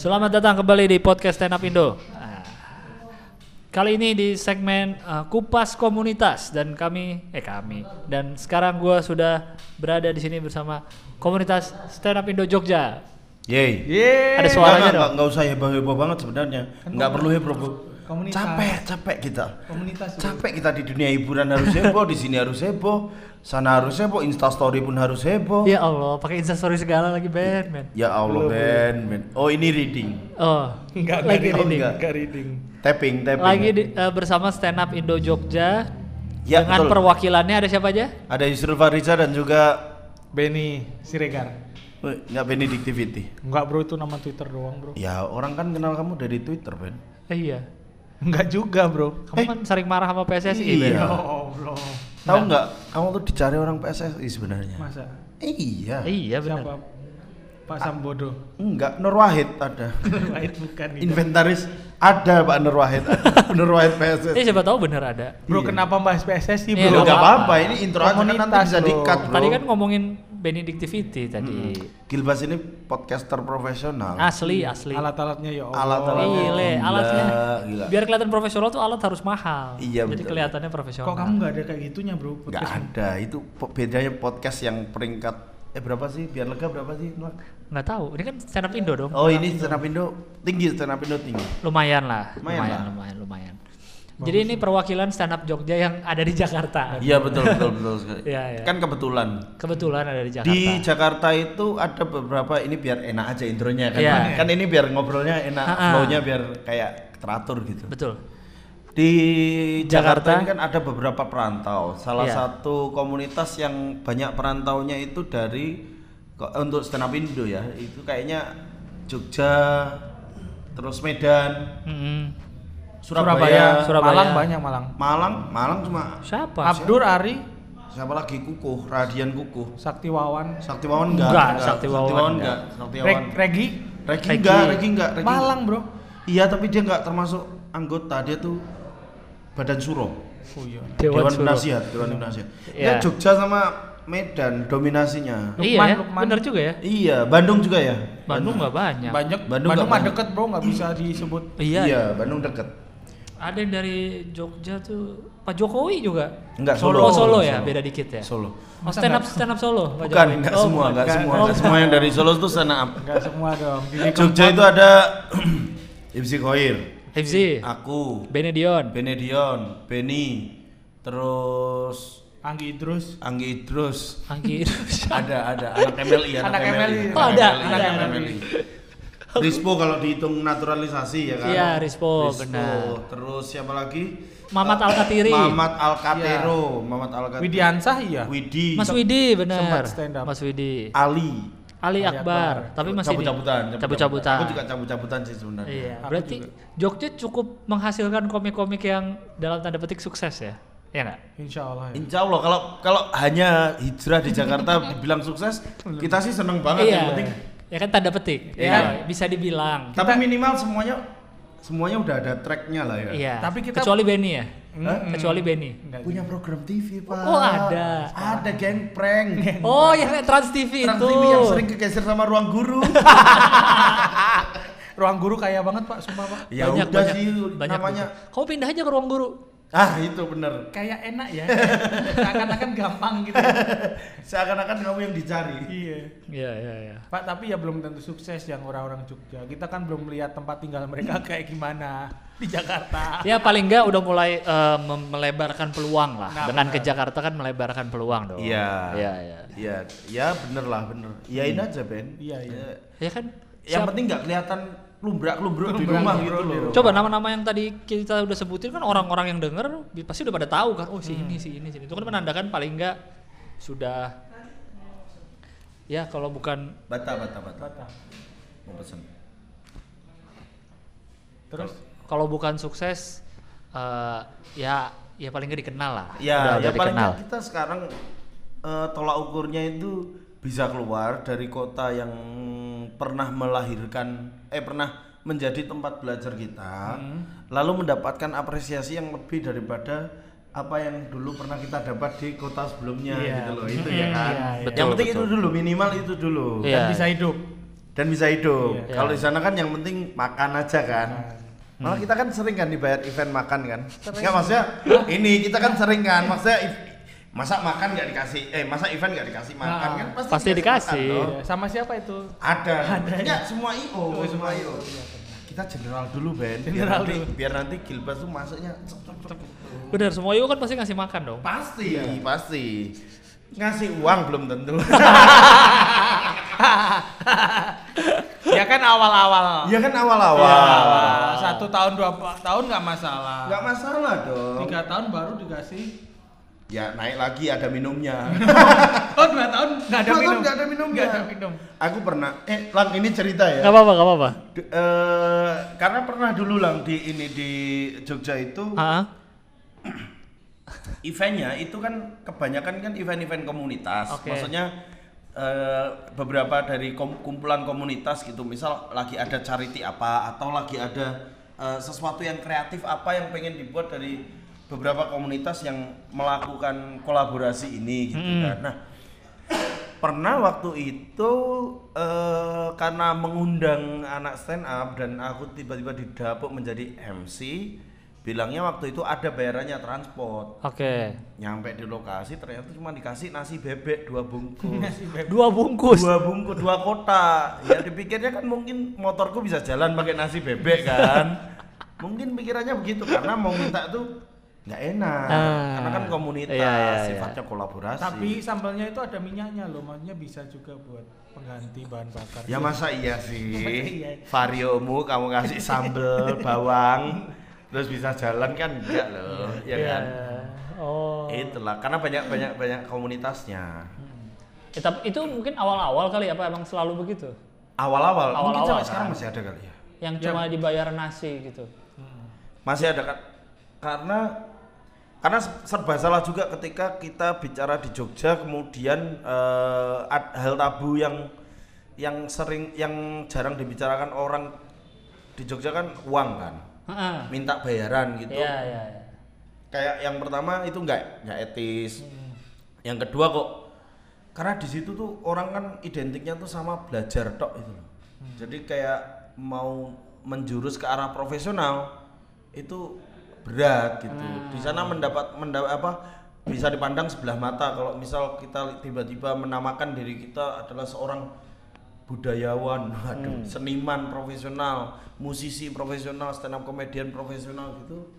Selamat datang kembali di podcast Stand Up Indo. Nah, kali ini di segmen uh, Kupas Komunitas dan kami eh kami dan sekarang gua sudah berada di sini bersama komunitas Stand Up Indo Jogja. Yeay. Yeay. Ada suaranya Nggak, dong. nggak, nggak usah heboh-heboh banget sebenarnya. Nggak perlu heboh, Bro. Komunitas. Capek, capek kita. Komunitas. Capek kita di dunia hiburan harus heboh, di sini harus heboh, sana harus heboh, Insta story pun harus heboh. Ya Allah, pakai instastory segala lagi Ben, Ben. Ya Allah, Ben, Ben. Oh, ini reading. Oh, Enggak, lagi enggak reading. enggak. Enggak reading. Tapping, tapping. Lagi di- eh, bersama Stand Up Indo Jogja Ya, dengan betul. perwakilannya ada siapa aja? Ada Yusril Fariza dan juga Benny Siregar. Wih, nggak Benedictivity. Enggak bro itu nama Twitter doang bro. Ya, orang kan kenal kamu dari Twitter, Ben. Eh, iya. Enggak juga bro. Kamu kan sering marah sama PSSI, Ben. Iya. Ya Allah. Tahu nggak? Kamu tuh dicari orang PSSI sebenarnya. Masa? Eh, iya. Iya, benar. Siapa? Pak Sambodo. Enggak, Nur Wahid ada. Wahid bukan gitu. Inventaris ada Pak Nur Wahid. ada. Nur Wahid PSSI. Eh, siapa tahu benar ada. Bro Iya. kenapa bahas PSSI Iya, bro? Enggak nggak apa-apa, apa-apa. ini intro aja kan nanti bisa di-cut, bro. Tadi kan ngomongin Benedictivity tadi. Gilbas ini podcaster profesional. Asli, asli. Alat-alatnya ya Allah. Alat-alatnya. Gile, Gila, alatnya. gila. Biar kelihatan profesional tuh alat harus mahal. Iya, Jadi betul. kelihatannya profesional. Kok kamu nggak ada kayak gitunya bro? Enggak Podcast ada, itu bedanya podcast yang peringkat eh berapa sih? Biar lega berapa sih? Nggak tahu. Ini kan stand up Indo dong. Oh, ini stand up Indo tinggi, stand up Indo tinggi. Lumayan lah. Lumayan Lumayan, lah. lumayan, lumayan. Jadi ini perwakilan stand up Jogja yang ada di Jakarta. Iya, betul betul betul sekali. Iya, iya. Kan kebetulan Kebetulan ada di Jakarta. di Jakarta itu ada beberapa ini biar enak aja intronya kan. Iya. Kan ini biar ngobrolnya enak, flow-nya biar kayak teratur gitu. Betul. Di Jakarta. Jakarta, ini kan ada beberapa perantau. Salah Iya. satu komunitas yang banyak perantaunya itu dari untuk stand up Indo ya. Itu kayaknya Jogja, terus Medan, Mm-mm. Surabaya, Surabaya. Malang banyak Malang. Malang, Malang cuma Siapa? Abdur Ari, siapa lagi Kukuh, Radian Kukuh. Sakti Wawan, Sakti Wawan enggak? Enggak, Sakti Wawan enggak. enggak. Sakti Wawan. Regi, Regi Regi. enggak, Regi enggak, Regi. Malang bro. Iya, tapi dia enggak termasuk anggota, dia tuh Badan Suro. Oh iya. Dewan Dewan. Penasihat, Dewan Penasihat. Iya. Ya Jogja sama Medan dominasinya. Iya Lukman, ya, Lukman. bener juga ya. Iya, Bandung juga ya. Bandung nggak banyak. Banyak. Bandung Bandung, mah deket bro, nggak bisa disebut. Iya. Iya, Bandung deket. Ada yang dari Jogja tuh Pak Jokowi juga. Enggak, Solo. Solo. Oh, Solo ya, Solo. beda dikit ya. Solo. Oh, stand up stand up Solo. Pak Bukan, Jokowi. enggak Oh, semua, enggak bukan. semua. Oh, Enggak semua yang dari Solo itu sana. Enggak semua dong. Gini Jogja itu ada Ibsi Khoir, Hifzi, aku, Benedion, Benedion, Beni, terus Anggi Idrus. Anggi Idrus. Anggi. ada, ada anak MLI, anak, Anak MLI. Oh, ada, MLI, ada, anak. MLI. Rispo kalau dihitung naturalisasi ya kan? Iya, Rispo, benar. Terus siapa lagi? Mamat Eh, Alkatiri. Mamat Alkatero, Mamat Alkatero. Widiansah iya. Widi. Mas Widi benar. Sempat stand up. Mas Widi. Ali. Ali Ali Akbar, Akbar. tapi masih cabut-cabutan, cabut-cabutan. Aku juga cabut-cabutan sih sebenarnya. Iya, Aku berarti Jogja cukup menghasilkan komik-komik yang dalam tanda petik sukses ya? Iya nggak? Insya Allah ya. Insya Allah kalau kalau hanya hijrah di Jakarta dibilang sukses, kita sih seneng banget. iya. Yang penting, Ya kan tanda petik. Ya, bisa dibilang. tapi minimal semuanya semuanya udah ada tracknya lah ya. Iya. Tapi kita- kecuali Benny ya? Mm-mm. Kecuali Benny. Enggak Punya program TV pak. Oh, ada. Ada geng prank. Oh, yang Trans TV Trans itu. TV yang sering kegeser sama ruang guru. Ruang guru kaya banget pak, sumpah pak. ya banyak, udah banyak, sih banyak namanya. Kamu pindah aja ke ruang guru. Ah itu bener. Kayak enak ya. Seakan-akan gampang gitu. Seakan-akan kamu yang dicari. iya. Iya, iya, iya. Pak, tapi ya belum tentu sukses yang orang-orang Jogja. Kita kan belum lihat tempat tinggal mereka kayak gimana di Jakarta. Ya paling enggak udah mulai eh, mem- melebarkan peluang lah. Nah, Dengan benar. ke Jakarta kan melebarkan peluang dong. Iya. Iya, iya. Iya, ya bener lah bener. Iyain aja Ben. Iya, iya. Ya, Ya kan? Yang siap- penting nggak kelihatan lumbrak-lumbruk di rumah gitu loh. Coba nama-nama yang tadi kita udah sebutin kan orang-orang yang denger pasti udah pada tahu kan. Oh si ini, si ini, si ini. Itu kan menandakan paling enggak sudah ya kalau bukan Bata, bata, bata. Kata. Mau pesen. Terus kalau bukan sukses eh, ya ya paling nggak dikenal lah. Ya, udah, ya udah paling dikenal. kita sekarang eh, tolak ukurnya itu bisa keluar dari kota yang pernah melahirkan eh pernah menjadi tempat belajar kita, Hmm. lalu mendapatkan apresiasi yang lebih daripada apa yang dulu pernah kita dapat di kota sebelumnya Iya. gitu loh itu ya Hmm, kan. iya, iya. yang Betul, penting betul. itu dulu minimal itu dulu. Iya. dan bisa hidup. dan bisa hidup. Iya. Kalau Iya. di sana kan yang penting makan aja kan. Malah kita kan sering kan dibayar event makan kan. Enggak maksudnya ini kita kan sering kan maksudnya masa makan nggak dikasih eh masa event nggak dikasih makan Nah, kan pasti, pasti dikasih. makan, sama siapa itu? Ada. Ada, Enggak, ya? semua IO, Oh, semua IO. Iya, Kita general dulu, Ben. Biar General nanti, dulu. biar nanti Gilbert tuh masuknya. Bener, semua IO kan pasti ngasih makan dong. Pasti, Iya. pasti. Ngasih uang belum tentu. ya kan awal-awal. Iya kan Ya, awal-awal. satu tahun dua tahun nggak masalah. Nggak masalah dong. Tiga tahun baru dikasih. Ya naik lagi ada minumnya. Oh dua tahun nggak ada minum. nggak ada minumnya. Nggak ada minum. Aku pernah, eh Lang ini cerita ya. Gak apa-apa, gak apa-apa. D- eh, karena pernah dulu Lang di ini di Jogja itu Ah, eventnya itu kan kebanyakan kan event-event komunitas. Oke. Maksudnya eh, beberapa dari kom- kumpulan komunitas gitu. Misal lagi ada charity apa atau lagi ada eh, sesuatu yang kreatif apa yang pengen dibuat dari beberapa komunitas yang melakukan kolaborasi ini gitu Hmm. kan. Nah, pernah waktu itu eh, karena mengundang anak stand up dan aku tiba-tiba didapuk menjadi MC bilangnya waktu itu ada bayarannya transport oke. nyampe di lokasi ternyata cuma dikasih nasi bebek dua bungkus Nasi bebek. Dua bungkus. dua bungkus dua kota ya dipikirnya kan mungkin motorku bisa jalan pakai nasi bebek kan mungkin pikirannya begitu karena mau minta tuh nggak enak Ah. karena kan komunitas Iya, iya, iya. sifatnya kolaborasi Tapi sambalnya itu ada minyaknya loh, maksudnya bisa juga buat pengganti bahan bakar. Ya masa iya sih? Iya. Variomu kamu kasih sambel, bawang, terus bisa jalan kan enggak loh, ya Iya. kan? Oh. Itulah karena banyak banyak banyak komunitasnya. Eh, tapi itu mungkin awal-awal kali apa emang selalu begitu? Awal-awal, mungkin Awal-awal sampai sekarang kan? masih ada kali ya. Yang Ya. cuma dibayar nasi gitu. Masih ada kan? Karena karena serba salah juga ketika kita bicara di Jogja kemudian ad- hal tabu yang yang sering yang jarang dibicarakan orang di Jogja kan uang kan? Minta bayaran gitu. Iya, iya, iya. kayak yang pertama itu nggak nggak etis. Yang kedua kok karena di situ tuh orang kan identiknya tuh sama belajar tok itu loh. Jadi kayak mau menjurus ke arah profesional itu berat gitu di sana mendapat mendapat apa bisa dipandang sebelah mata kalau misal kita tiba-tiba menamakan diri kita adalah seorang budayawan, waduh, seniman profesional, musisi profesional, stand up comedian profesional gitu,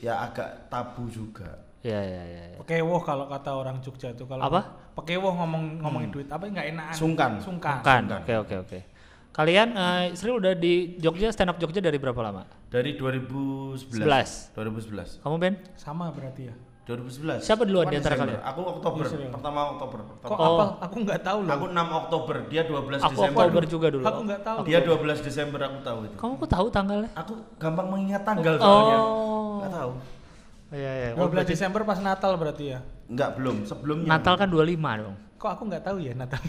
ya agak tabu juga. Iya, iya, iya. iya. Pekewoh kalau kata orang Jogja itu kalau Apa? Pekewoh ngomong ngomongin duit apa nggak enakan. Sungkan. Sungkan. Kan. Sungkan. Oke, oke, oke. Kalian eh, Sri udah di Jogja stand up Jogja dari berapa lama? Dari 2011. 11. 2011. Kamu Ben? Sama berarti ya. 2011. Siapa duluan di antara kalian? Aku Oktober. Serius. Pertama Oktober. Pertama. Kok Oh. apa? Aku nggak tahu loh. Aku 6 Oktober, dia 12 Aku Desember. Oktober juga dulu. Aku nggak tahu. Dia 12 Desember aku tahu itu. Kamu kok tahu tanggalnya? Aku gampang mengingat tanggal soalnya. Oh. Enggak tahu. Iya, iya. 12 Desember pas Natal berarti ya. Enggak, belum. Sebelumnya. Natal kan 25 dong. Kok aku nggak tahu ya Natal?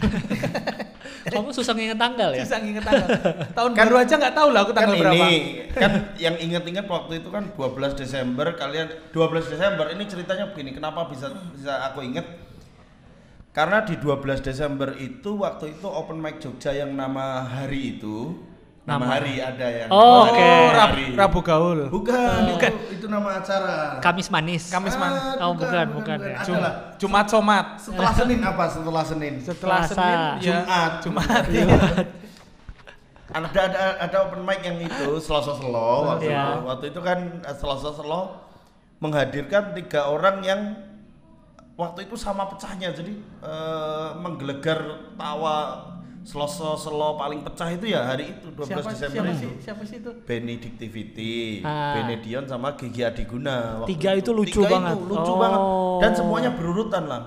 Kamu susah nginget tanggal ya? Susah nginget tanggal. Tahun Kan- baru aja nggak tahu lah aku kan tanggal berapa. ini kan yang inget-inget waktu itu kan 12 Desember kalian 12 Desember ini ceritanya begini kenapa bisa bisa aku inget karena di 12 Desember itu waktu itu open mic Jogja yang nama hari itu nama, Nama. hari ada yang Oh, nama oke. Rab- hari. Rabu gaul. bukan itu, itu nama acara Kamis manis. Kamis man- Oh, bukan, bukan ya. Ada Jum- lah. Jumat somat. setelah Senin apa setelah Senin Setelah Selasa. Senin ya Jumat. Jumat. ada ada ada open mic yang itu Selasa Selo waktu Iya. itu waktu itu kan eh, Selasa Selo menghadirkan tiga orang yang waktu itu sama pecahnya jadi eh, menggelegar tawa Selasa Selo paling pecah itu ya hari itu 12 siapa, Desember siapa itu sih? Siapa sih itu? Benedictivity, Ah. Benedion sama Gigi Adiguna. waktu Tiga itu lucu Tiga banget. Itu lucu Oh. banget. Dan semuanya berurutan lah.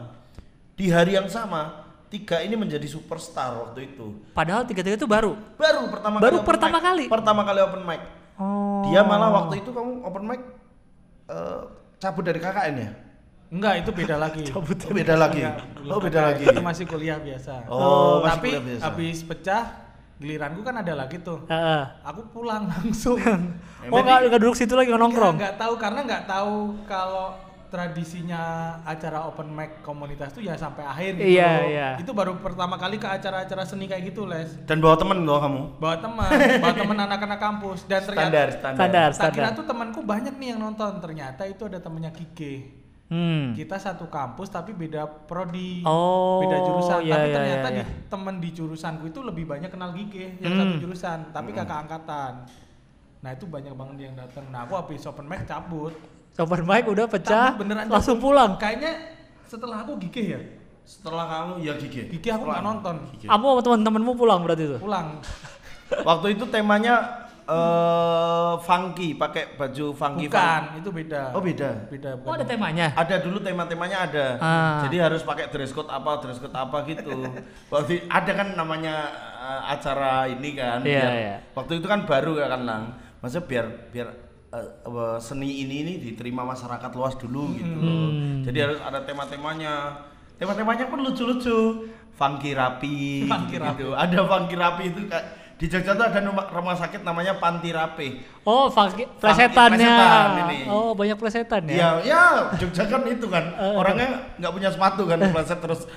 Di hari yang sama, tiga ini menjadi superstar waktu itu. Padahal tiga-tiga itu baru. Baru pertama Baru kali open pertama mic. kali? Pertama kali open mic. Oh. Dia malah waktu itu kamu open mic eh, cabut dari KKN ya? Enggak, itu beda lagi. Oh, beda lagi. Enggak, Oh, beda lagi. Itu masih kuliah biasa. Oh, masih tapi kuliah biasa. habis pecah giliranku kan ada lagi tuh. Heeh. Aku pulang langsung. Oh nggak nggak duduk situ lagi nongkrong. Nggak nggak tahu karena nggak tahu kalau tradisinya acara open mic komunitas tuh ya sampai akhir gitu. Iya, loh. iya. Itu baru pertama kali ke acara-acara seni kayak gitu, Les. Dan bawa temen loh kamu. Bawa teman, bawa teman anak-anak kampus dan ternyata Standar, standar. Standar, tak kira standar. tuh temanku banyak nih yang nonton. Ternyata itu ada temennya Kike. Hmm. Kita satu kampus tapi beda prodi. Oh, beda jurusan. iya, tapi iya, ternyata iya, di temen di jurusanku itu lebih banyak kenal Gige yang Hmm. satu jurusan, tapi kakak angkatan. Nah, itu banyak banget yang datang. Nah, aku habis open mic cabut. Open mic udah pecah, Cabut beneran langsung cabut. pulang. Kayaknya setelah aku Gige ya. Setelah kamu ya Gigi. Gigi aku nggak nonton. Kamu sama teman-temanmu pulang berarti itu? Pulang. Waktu itu temanya eh funky, pakai baju funky. Bukan, itu beda. Oh beda. Beda, Oh ada temanya? Ada dulu tema-temanya ada. Ah. Jadi harus pakai dress code apa, dress code apa gitu. Waktu ada kan namanya eh, acara ini kan. Iya, biar- iya. Waktu itu kan baru ya kan Lang. Maksudnya biar biar apa, seni ini ini diterima masyarakat luas dulu gitu. Hmm. Jadi harus ada tema-temanya. Tema-temanya pun lucu-lucu. Funky rapi Funky gitu. Ada funky rapi itu kayak di Jogja tuh ada rumah, rumah sakit namanya Panti Rapi. Oh, plesetannya. Oh, banyak plesetan ya? Ya, ya Jogja kan itu kan orangnya nggak punya sepatu kan pleset terus.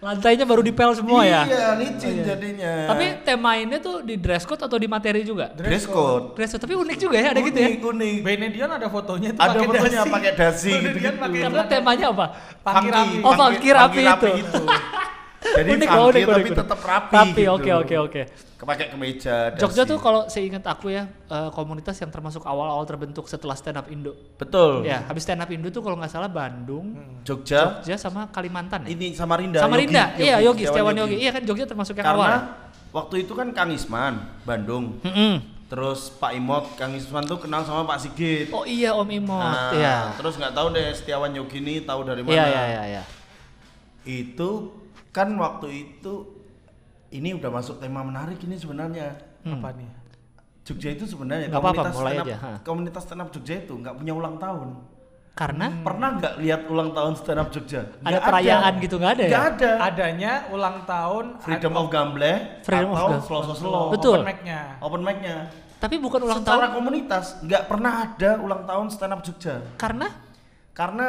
Lantainya baru dipel semua ya? Iya, licin jadinya. Tapi tema ini tuh di dress code atau di materi juga? dress code. Dress code, tapi unik juga ya, ada gitu ya? Unik, unik. Benedion ada fotonya itu Ada pakai fotonya dasi. pakai dasi pakai Karena temanya apa? Funky rapi. Oh, funky rapi itu. Jadi Unik, funky unik, tapi unik. tetap rapi. Rapi, gitu. oke, oke, oke. Pakai kemeja. Jogja dasi. tuh kalau seingat aku ya, eh, komunitas yang termasuk awal-awal terbentuk setelah stand up Indo. betul. Ya, habis stand up Indo tuh kalau nggak salah Bandung, Jogja Jogja sama Kalimantan ya? ini Samarinda. Samarinda, Yogi, iya Yogi, Setiawan Setiawan Yogi. Iya kan Jogja termasuk yang Karena awal. waktu itu kan Kang Isman, Bandung. Mm-mm. Terus Pak Imot, Kang Isman tuh kenal sama Pak Sigit. Oh iya Om Imot, Nah, iya. Terus nggak tahu deh Setiawan Yogi ini tahu dari mana. Iya, iya, iya, iya. Itu kan waktu itu ini udah masuk tema menarik ini sebenarnya. Apa nih? Jogja itu sebenarnya apa-apa, komunitas mulai stand up, aja, ha. komunitas stand up Jogja itu nggak punya ulang tahun. Karena Pernah nggak lihat ulang tahun stand up Jogja? ada Nggak perayaan gitu nggak ada ya? Nggak ada. Adanya ulang tahun Freedom of Gamble Freedom of atau Gamble. Slow Slow. Betul. Open mic-nya. Open mic-nya. Tapi bukan ulang Secara tahun komunitas nggak pernah ada ulang tahun stand up Jogja karena karena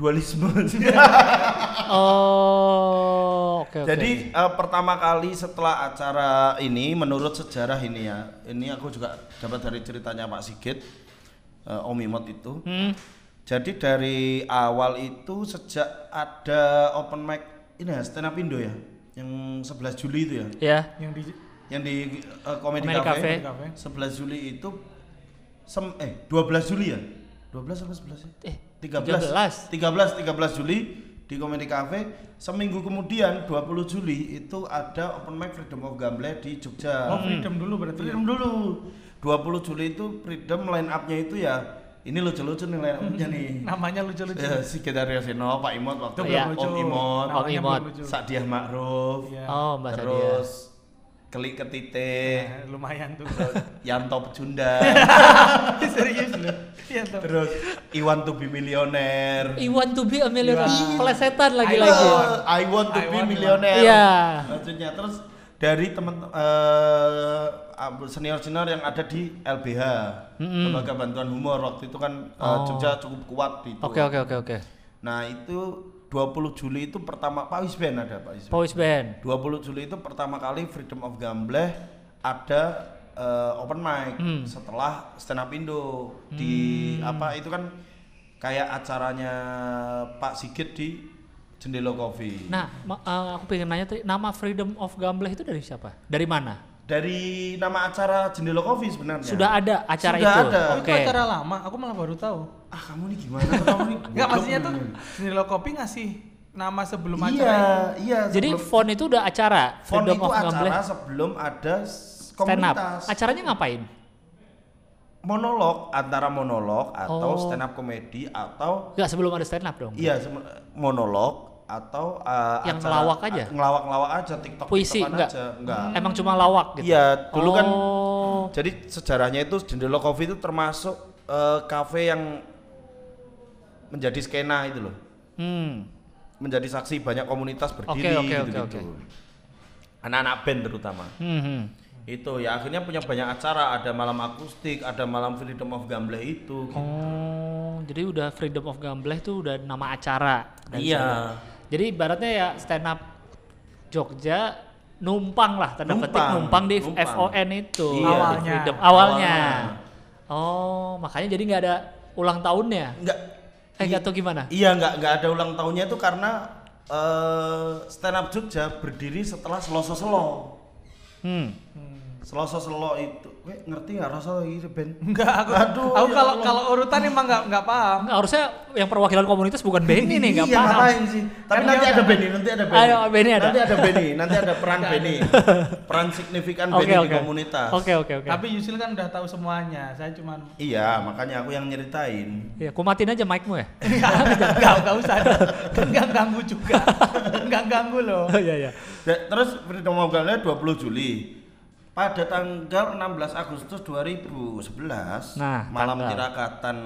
dualisme. oh oke oke. Jadi eh, pertama kali setelah acara ini menurut sejarah ini ya, ini aku juga dapat dari ceritanya Pak Sigit, eh, Om Imot itu. Hmm, Jadi dari awal itu sejak ada open mic ini ya stand up Indo ya, yang 11 Juli itu ya, ya. Yang di yang di eh, Comedy, Comedy Cafe, Cafe. 11 Juli itu sem eh 12 Juli ya, 12 atau 11 ya? Eh, 13 13 13 Juli di Comedy Cafe seminggu kemudian 20 Juli itu ada open mic Freedom of Gamble di Jogja Oh, freedom dulu berarti. ya? Freedom dulu 20 Juli itu Freedom line up-nya itu ya ini lucu-lucu nih line up-nya nih Namanya lucu-lucu. ya, si Gedario Seno, Pak Imot waktu Itu lucu. Om Imot Om Imot. Sadiah Ma'ruf Iya. Oh, Mbak Sadia. terus Kelik Ketite Nah, lumayan tuh. Yanto Pecunda Serius loh. Iya tuh. terus Iwan to be millionaire Iwan to be a millionaire. Plesetan I lagi-lagi. want- I want to I be want, millionaire. Iya. Maksudnya terus dari teman senior senior yang ada di LBH, lembaga bantuan humor waktu itu kan eh, Oh. Jogja cukup kuat di itu. Oke oke oke oke. Nah itu 20 Juli itu pertama Pak Wisben ada Pak Wisben. Powis Band. 20 Juli itu pertama kali Freedom of Gambleh ada eh, open mic Hmm. setelah stand up Indo di apa itu kan kayak acaranya Pak Sigit di Jendela Coffee. Nah, ma- eh, aku pengen nanya tadi nama Freedom of Gamble itu dari siapa? Dari mana? Dari nama acara Jendela Coffee sebenarnya. Sudah ada acara Sudah itu. ada. Oh, Oke. itu acara lama. Aku malah baru tahu. Ah kamu nih gimana? kamu nih Enggak maksudnya tuh. Jendela Kopi ngasih nama sebelum Iya, acara ini. iya. Jadi sebelum- font itu udah acara font Freedom itu of acara Gamble sebelum ada stand up. Acaranya ngapain? Monolog antara monolog atau Oh. stand up komedi atau Enggak sebelum ada stand up dong. Iya, monolog atau uh, Yang acara- ngelawak aja? Ngelawak-ngelawak aja, TikTok Puisi, enggak? aja, enggak. Emang cuma lawak gitu. Iya, dulu kan Oh. jadi sejarahnya itu Jendela Coffee itu termasuk uh, kafe yang menjadi skena itu loh. Hmm. Menjadi saksi banyak komunitas berdiri Oke, oke, oke, gitu-gitu. oke. Anak-anak band terutama. Hmm, hmm. Itu ya akhirnya punya banyak acara, ada malam akustik, ada malam Freedom of Gamble itu. Oh, jadi udah Freedom of Gambleh itu udah nama acara. dan Iya. sebagainya. Jadi ibaratnya ya stand up Jogja numpang lah tanda petik Numpang, numpang di numpang. FON itu. Iya. Awalnya. Freedom. Awalnya. Awalnya. Oh, makanya jadi nggak ada ulang tahunnya. Enggak Eh nggak tahu gimana? Iya nggak nggak ada ulang tahunnya itu karena eh stand up Jogja berdiri setelah Seloso Selo. Hmm. Seloso Selo itu, gue ngerti nggak rasa ini Ben? Enggak, aku, Aduh, aku ya kalau Allah. kalau urutan emang nggak nggak paham. Nggak, harusnya yang perwakilan komunitas bukan Benny nih, nggak iya, paham. ngapain sih? Tapi Kan nanti ada Benny, nanti ada Benny. Ayo, Benny ada. Nanti ada Benny, nanti ada peran Benny. Peran signifikan Benny di oke. komunitas. Oke oke oke. Tapi Yusil kan udah tahu semuanya. Saya cuman Iya, makanya aku yang nyeritain. Ya, aku matiin aja mic-mu ya. Enggak, enggak usah. Kan enggak ganggu juga. Enggak ganggu loh. Iya iya. Da- Terus Freedom of Galilea 20 Juli. Pada tanggal 16 Agustus 2011, Nah, malam tanggal. tirakatan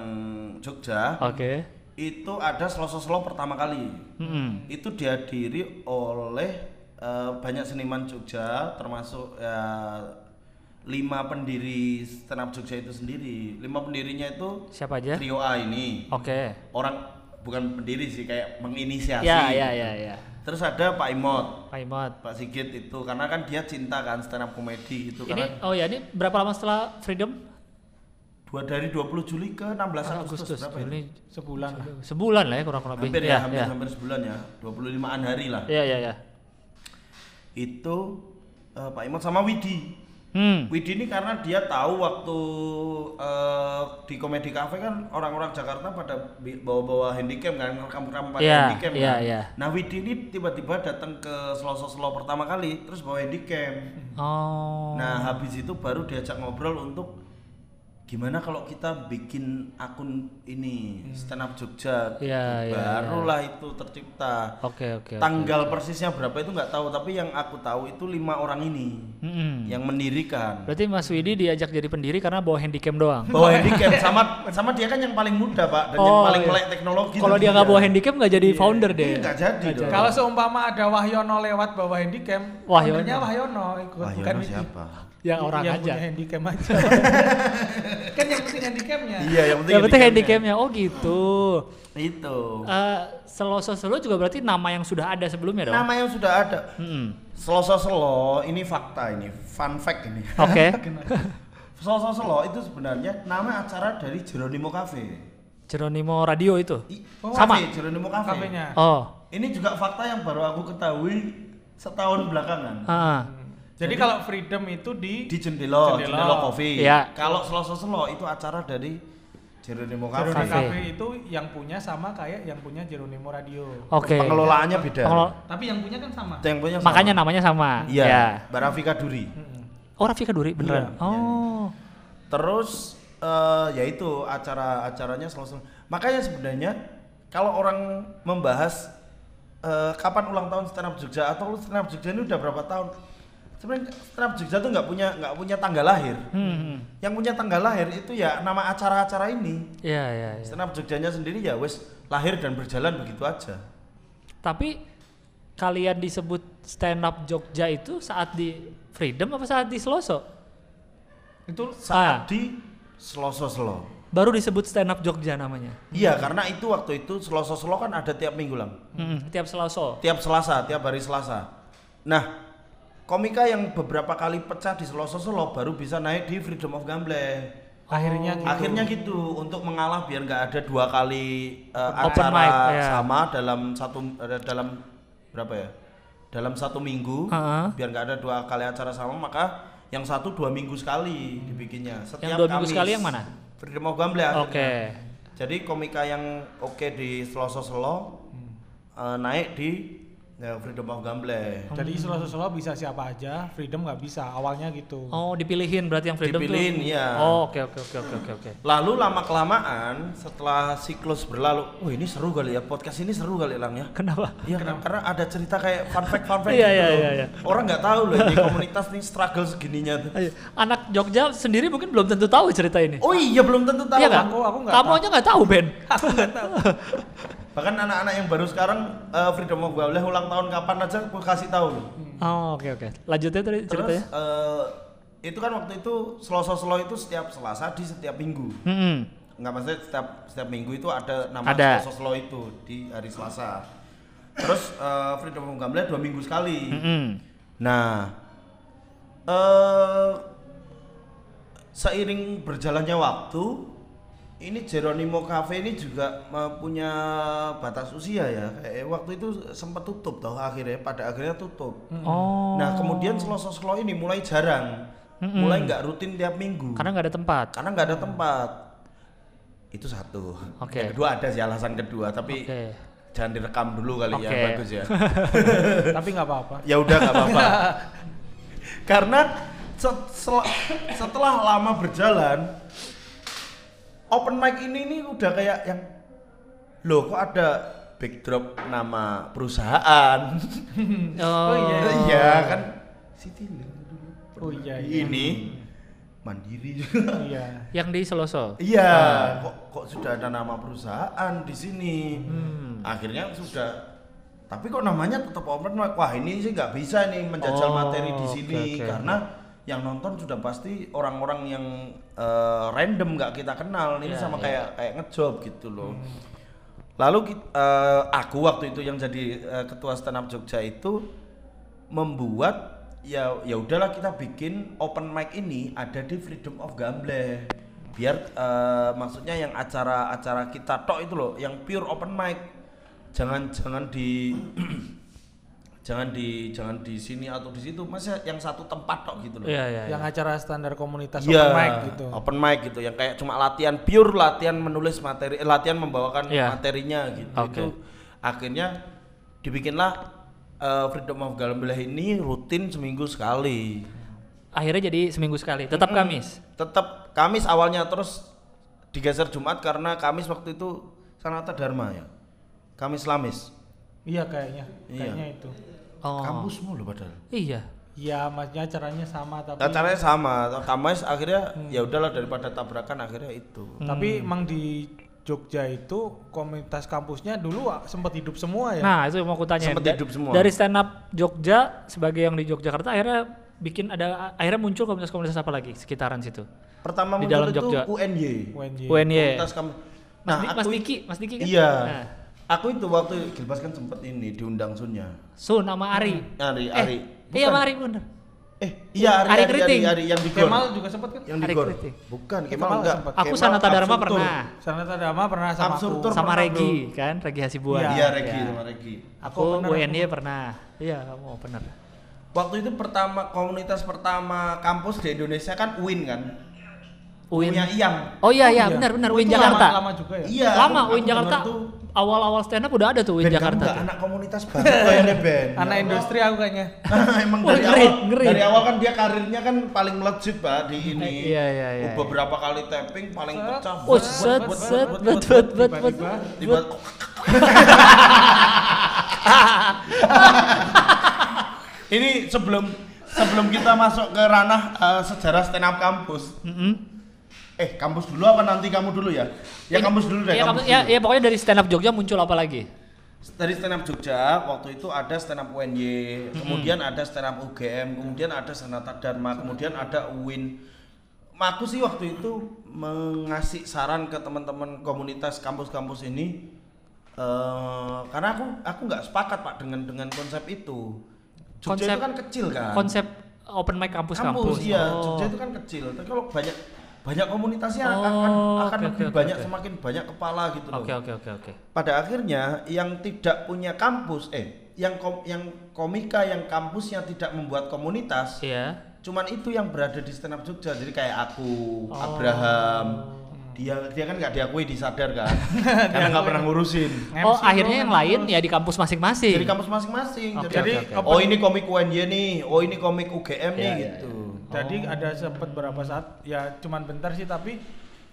Jogja, Oke. itu ada Seloso Selo pertama kali. Mm-mm. Itu dihadiri oleh eh, banyak seniman Jogja, termasuk ya, lima pendiri stand up Jogja itu sendiri. Lima pendirinya itu Siapa aja? trio A ini. Oke. Orang bukan pendiri sih, kayak menginisiasi. Ya ya ya ya. Terus ada Pak Imot. Pak Imot. Pak Sigit itu karena kan dia cinta kan stand up komedi itu Ini karena oh ya ini berapa lama setelah Freedom? dua dari 20 Juli ke 16 Agustus, Agustus. berapa ya? Ini Sebulan lah. sebulan lah ya kurang lebih. hampir ya, ya, hampir ya. hampir sebulan ya 25an hari lah Iya iya iya. itu eh, Pak Imot sama Widi Hmm. Widi ini karena dia tahu waktu eh, di komedi cafe kan orang-orang Jakarta pada bawa-bawa handycam kan rekam-rekam pakai Iya, handycam iya, kan. iya. Nah Widi ini tiba-tiba datang ke Seloso Selo pertama kali terus bawa handycam. Oh. Nah habis itu baru diajak ngobrol untuk gimana kalau kita bikin akun ini stand up Jogja, Hmm. Iya, iya, barulah itu tercipta. Oke oke. oke. Tanggal persisnya berapa itu nggak tahu, tapi yang aku tahu itu lima orang ini Mm-mm. yang mendirikan. Berarti Mas Widi diajak jadi pendiri karena bawa handycam doang. Bawa handicap sama sama dia kan yang paling muda pak dan yang Oh, paling iya. melek teknologi. Kalau dia nggak bawa handicap nggak jadi founder Iya, deh. nggak jadi dong. Kalau seumpama ada Wahyono lewat bawa handycam, Wahyono. Wahyono ikut Wah, bukan siapa? Yang orang yang aja. punya handycam aja. kan yang penting handycamnya. Iya yang penting. Yang penting handicapnya. handicamnya. Oh gitu. Itu. Eh, Seloso Selo juga berarti nama yang sudah ada sebelumnya dong. Nama yang sudah ada. Mm-mm. Seloso Selo ini fakta ini, fun fact ini. Oke. Seloso Selo itu sebenarnya nama acara dari Jeronimo Cafe. Jeronimo Radio itu. I- Oh, Sama. Cafe, Jeronimo Cafe. Kafenya. Oh. Ini juga fakta yang baru aku ketahui setahun belakangan. Ah. Jadi, kalau freedom itu di Di Jendelo. Jendelo Coffee. Iya. Kalau Seloso Selo itu acara dari Jeronimo Cafe. Jeronimo Cafe. Cafe itu yang punya sama kayak yang punya Jeronimo Radio. Oke. Pengelolaannya beda. Pengelo- Tapi yang punya kan sama. Yang punya sama. Makanya namanya sama. Iya, Ya. Barafika Duri. Oh Rafika Duri beneran. Iya, oh. Terus eh ya itu acara-acaranya selalu makanya sebenarnya kalau orang membahas eh, kapan ulang tahun stand up Jogja atau stand up Jogja ini udah berapa tahun sebenarnya stand up Jogja tuh nggak punya nggak punya tanggal lahir Hmm. yang punya tanggal lahir itu ya nama acara-acara ini Iya iya. stand up Jogjanya sendiri ya wes lahir dan berjalan begitu aja Tapi kalian disebut stand up Jogja itu saat di Freedom apa saat di Seloso? Itu Ah. saat di Seloso Selo Baru disebut stand up Jogja namanya. iya karena itu waktu itu Seloso Selo kan ada tiap minggu lang Mm-mm, tiap Seloso. tiap Selasa, tiap hari Selasa. Nah, komika yang beberapa kali pecah di Seloso Solo baru bisa naik di Freedom of Gamble. akhirnya gitu. Akhirnya gitu untuk mengalah biar nggak ada dua kali uh, Open acara mic, ya. sama dalam satu eh, dalam berapa ya? Dalam satu minggu Heeh. biar nggak ada dua kali acara sama maka yang satu dua minggu sekali dibikinnya. Setiap dua minggu Kamis. sekali yang mana? Freedom of Gamble. Oke. Jadi komika yang oke di Seloso Solo eh, naik di ya, Freedom of Gamble. Jadi selo-selo bisa siapa aja, freedom nggak bisa. Awalnya gitu. Oh, dipilihin berarti yang Freedom Dipilihin, tuh. iya. Oh, oke oke oke oke oke oke. Lalu lama kelamaan setelah siklus berlalu, oh ini seru kali ya podcast ini seru kali lang ya. Kenapa? Iya karena ada cerita kayak fun fact fun fact Iya, gitu iya, iya, iya. Orang nggak tahu loh di komunitas nih struggle segininya tuh. Ayo. Anak Jogja sendiri mungkin belum tentu tahu cerita ini. Oh iya belum tentu tahu. iya nggak? aku- aku nggak Kamu tahu. aja nggak tahu Ben. Aku nggak tahu. Bahkan anak-anak yang baru sekarang eh, Freedom of Gamble ulang tahun kapan aja aku kasih tahu loh. Oh, oke oke. Lanjutnya tadi Terus ceritanya. eh, itu kan waktu itu Selasa Slow itu setiap Selasa di setiap minggu. Mm-mm. Enggak maksudnya setiap setiap minggu itu ada nama Ada. Selasa Slow itu di hari Selasa. Terus eh, Freedom of Gambler dua minggu sekali. Mm-mm. Nah, eh seiring berjalannya waktu, ini Geronimo Cafe ini juga punya batas usia ya. Kayak waktu itu sempat tutup toh akhirnya, pada akhirnya tutup. Oh. Nah, kemudian Selasa Slow ini mulai jarang, Mm-mm. mulai nggak rutin tiap minggu. Karena nggak ada tempat. Karena nggak ada tempat. Itu satu. Oke. Yang kedua ada sih alasan kedua, tapi Oke. jangan direkam dulu kali ya, Oke. bagus ya. Tapi nggak apa-apa. ya udah nggak apa-apa karena se- sel- setelah lama berjalan open mic ini nih udah kayak yang loh kok ada backdrop nama perusahaan Oh, iya. iya kan City Oh iya. iya. ini mandiri juga Iya. Yang di Seloso. iya Ah. kok kok sudah ada nama perusahaan di sini Hmm. akhirnya sudah tapi kok namanya tetap open mic wah ini sih nggak bisa nih menjajal Oh, materi di sini oke. karena yang nonton sudah pasti orang-orang yang eh, random nggak kita kenal. Ini Iya, sama iya. kayak kayak ngejob gitu loh. Lalu kit- eh, aku waktu itu yang jadi eh, ketua stand up Jogja itu membuat ya ya udahlah kita bikin open mic ini ada di Freedom of Gamble. Biar eh, maksudnya yang acara-acara kita tok itu loh yang pure open mic. Jangan jangan di jangan di jangan di sini atau di situ masa yang satu tempat tok gitu loh Iya, iya. Yang acara standar komunitas Iya, open mic gitu. open mic gitu yang kayak cuma latihan pure latihan menulis materi eh, latihan membawakan Iya. materinya gitu Oke. itu akhirnya dibikinlah eh, Freedom of Galamblah ini rutin seminggu sekali Akhirnya jadi seminggu sekali. Tetap Kamis. tetap Kamis awalnya terus digeser Jumat karena Kamis waktu itu Sanata Dharma ya Kamis Lamis Iya kayaknya. Iya. Kayaknya itu. Oh. kampusmu loh padahal Iya. Iya, maksudnya acaranya sama tapi Nah, caranya sama Kamis akhirnya Hmm. ya udahlah daripada tabrakan akhirnya itu tapi emang di Jogja itu komunitas kampusnya dulu sempat hidup semua ya. Nah, itu yang mau aku tanya. Sempet hidup semua. Dari stand up Jogja sebagai yang di Yogyakarta akhirnya bikin ada akhirnya muncul komunitas-komunitas apa lagi sekitaran situ? pertama Di muncul dalam itu Jogja. UNY UNJ. UNY. Komunitas. Mas, Nah, Mas aku Diki, Mas Diki kan? Iya. Nah. Aku itu waktu Gilbas kan sempet ini diundang Sunnya. Sun sama Ari. Ari, Eh, Ari. Iya, Bukan. sama Ari bener. Eh, iya Ari, Ari Ari, Ari. Ari, yang di. Kemal juga sempat kan? Yang di Ari Gor. Bukan, Kemal Kemal enggak. sempet. Aku Kemal Sanata Dharma pernah. Sanata Dharma pernah sama Absurd aku. Sama Regi kan, Regi Hasibuan. Iya. Iya, Regi Iya. sama Regi. Aku UNY pernah. Iya, kamu bener. Waktu itu pertama komunitas pertama kampus di Indonesia kan UIN kan. UIN. Punya Iyam. Oh iya, iya, Iya. benar benar Oh, UIN Jakarta. Lama, lama juga ya. Iya. Lama aku- UIN aku Jakarta. tuh, Awal-awal stand up udah ada tuh UIN Ben, Jakarta. tuh. anak komunitas banget kayaknya Ben. Anak industri aku kayaknya. Emang Wah, dari ngeri, awal ngeri. dari awal kan dia karirnya kan paling melejit pak di ini. Iya, iya, iya, Beberapa kali tapping paling Set. pecah. Oh, set set bet bet bet bet. Tiba ini sebelum sebelum kita masuk ke ranah eh, sejarah stand up kampus Mm-mm. Eh kampus dulu apa nanti kamu dulu ya ya kampus dulu deh Iya, kampus kamu- ya, dulu. ya pokoknya dari stand up Jogja muncul apa lagi? dari stand up Jogja waktu itu ada stand up UNY kemudian ada stand up UGM kemudian ada Sanata Dharma kemudian ada UIN aku sih waktu itu mengasih saran ke teman-teman komunitas kampus-kampus ini eh, karena aku aku nggak sepakat pak dengan dengan konsep itu Jogja Konsep- itu kan kecil kan Konsep open mic kampus-kampus. iya Oh. Jogja itu kan kecil tapi kalau banyak banyak komunitasnya Oh, akan akan oke, lebih oke, banyak oke. semakin banyak kepala gitu loh Oke oke oke oke. pada akhirnya yang tidak punya kampus eh yang kom, yang komika yang kampusnya tidak membuat komunitas Iya. cuman itu yang berada di stand up Jogja jadi kayak aku Oh. Abraham dia dia kan nggak diakui disadar kan karena nggak pernah ngurusin Oh, MC akhirnya yang lain ngurus. ya di kampus masing-masing. jadi kampus masing-masing Oke, jadi oke, oke. oh ini komik UNY nih oh ini komik UGM nih Iya, iya, gitu Jadi Oh. ada sempat berapa saat ya cuman bentar sih tapi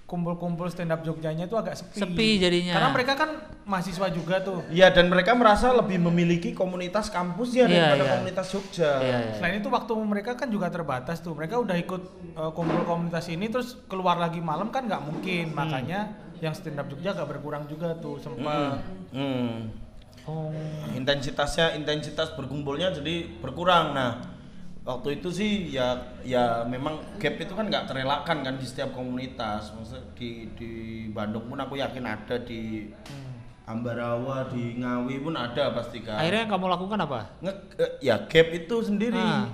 kumpul-kumpul stand up Jogjanya itu agak sepi. Sepi jadinya. Karena mereka kan mahasiswa juga tuh. Iya dan mereka merasa lebih memiliki komunitas kampusnya Iya, daripada iya. komunitas Jogja. Iya, iya. Selain itu waktu mereka kan juga terbatas tuh. Mereka udah ikut uh, kumpul komunitas ini terus keluar lagi malam kan nggak mungkin. Makanya yang stand up Jogja agak berkurang juga tuh sempat. Hmm. Oh. intensitasnya intensitas berkumpulnya jadi berkurang nah waktu itu sih ya ya memang gap itu kan nggak terelakkan kan di setiap komunitas maksudnya di di Bandung pun aku yakin ada di Ambarawa di Ngawi pun ada pasti kan Akhirnya yang kamu lakukan apa? Nge, eh, ya gap itu sendiri Ah.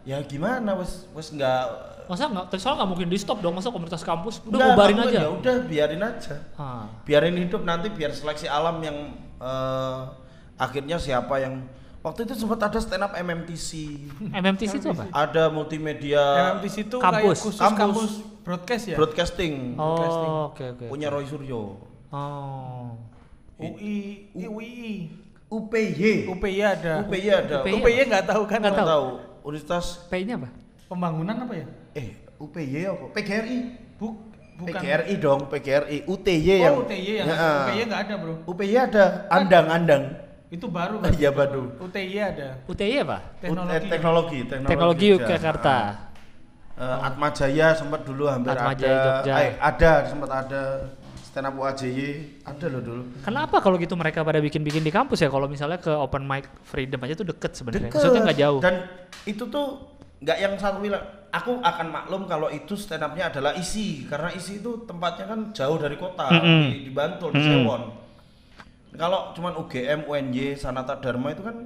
ya gimana wes wes nggak Masa nggak? Terus nggak mungkin di stop dong. Masa komunitas kampus udah nggak, bubarin aja. ya udah biarin aja Ah. biarin hidup nanti biar seleksi alam yang eh, akhirnya siapa yang waktu itu sempat ada stand up MMTC MMTC itu apa? ada multimedia MMTC itu Kampus. kayak khusus Kampus. kampus, broadcast ya? Broadcasting. Oh, oke oke. punya Roy Suryo. Oh. UI UI UPY UPY ada. UPY ada. UPY. UPY nggak tahu kan? Nggak tahu. tahu. Universitas P-nya apa? pembangunan apa ya? Eh UPY apa? PGRI Buk, bukan. PGRI dong PGRI UTY yang oh UTY yang Ya, UPY nggak ada bro. UPY ada. Andang-andang itu baru kan iya baru UTY ada UTI apa? teknologi Eh, teknologi teknologi, Teknologi Jogja. Yogyakarta. Eh, Atma Jaya sempat dulu hampir Atma ada Jaya Jogja. Eh, ada sempat ada stand up UAJY ada loh dulu Kenapa kalau gitu mereka pada bikin-bikin di kampus ya? Kalau misalnya ke open mic freedom aja tuh deket sebenarnya. Deket. Maksudnya nggak jauh. dan itu tuh nggak yang satu wilayah aku akan maklum kalau itu stand upnya adalah isi karena isi itu tempatnya kan jauh dari kota Mm-mm. di, di Bantul di Mm-mm. Sewon kalau cuman UGM UNJ Sanata Dharma itu kan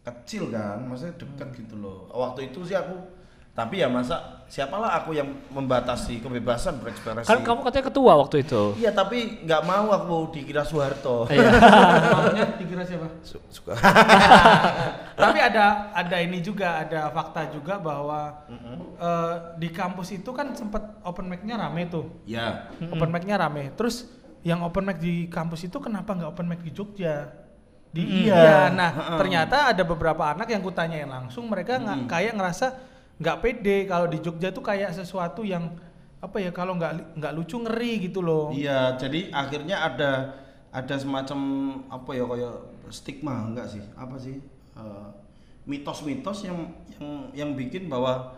kecil kan maksudnya dekat gitu loh. Waktu itu sih aku tapi ya masa siapalah aku yang membatasi kebebasan berekspresi. Kan kamu katanya ketua waktu itu. iya tapi nggak mau aku dikira Soeharto. Iya. Maunya dikira siapa? Su- suka tapi ada ada ini juga ada fakta juga bahwa eh, di kampus itu kan sempat open mic-nya rame tuh. Ya open mic-nya rame. Terus yang open mic di kampus itu kenapa nggak open mic di Jogja di Mm. iya Iya. nah Heeh. ternyata ada beberapa anak yang kutanyain langsung mereka nggak kayak ngerasa nggak pede kalau di Jogja tuh kayak sesuatu yang apa ya kalau nggak nggak lucu ngeri gitu loh Iya, jadi akhirnya ada ada semacam apa ya kayak stigma enggak sih? Apa sih? Eh, mitos-mitos yang yang yang bikin bahwa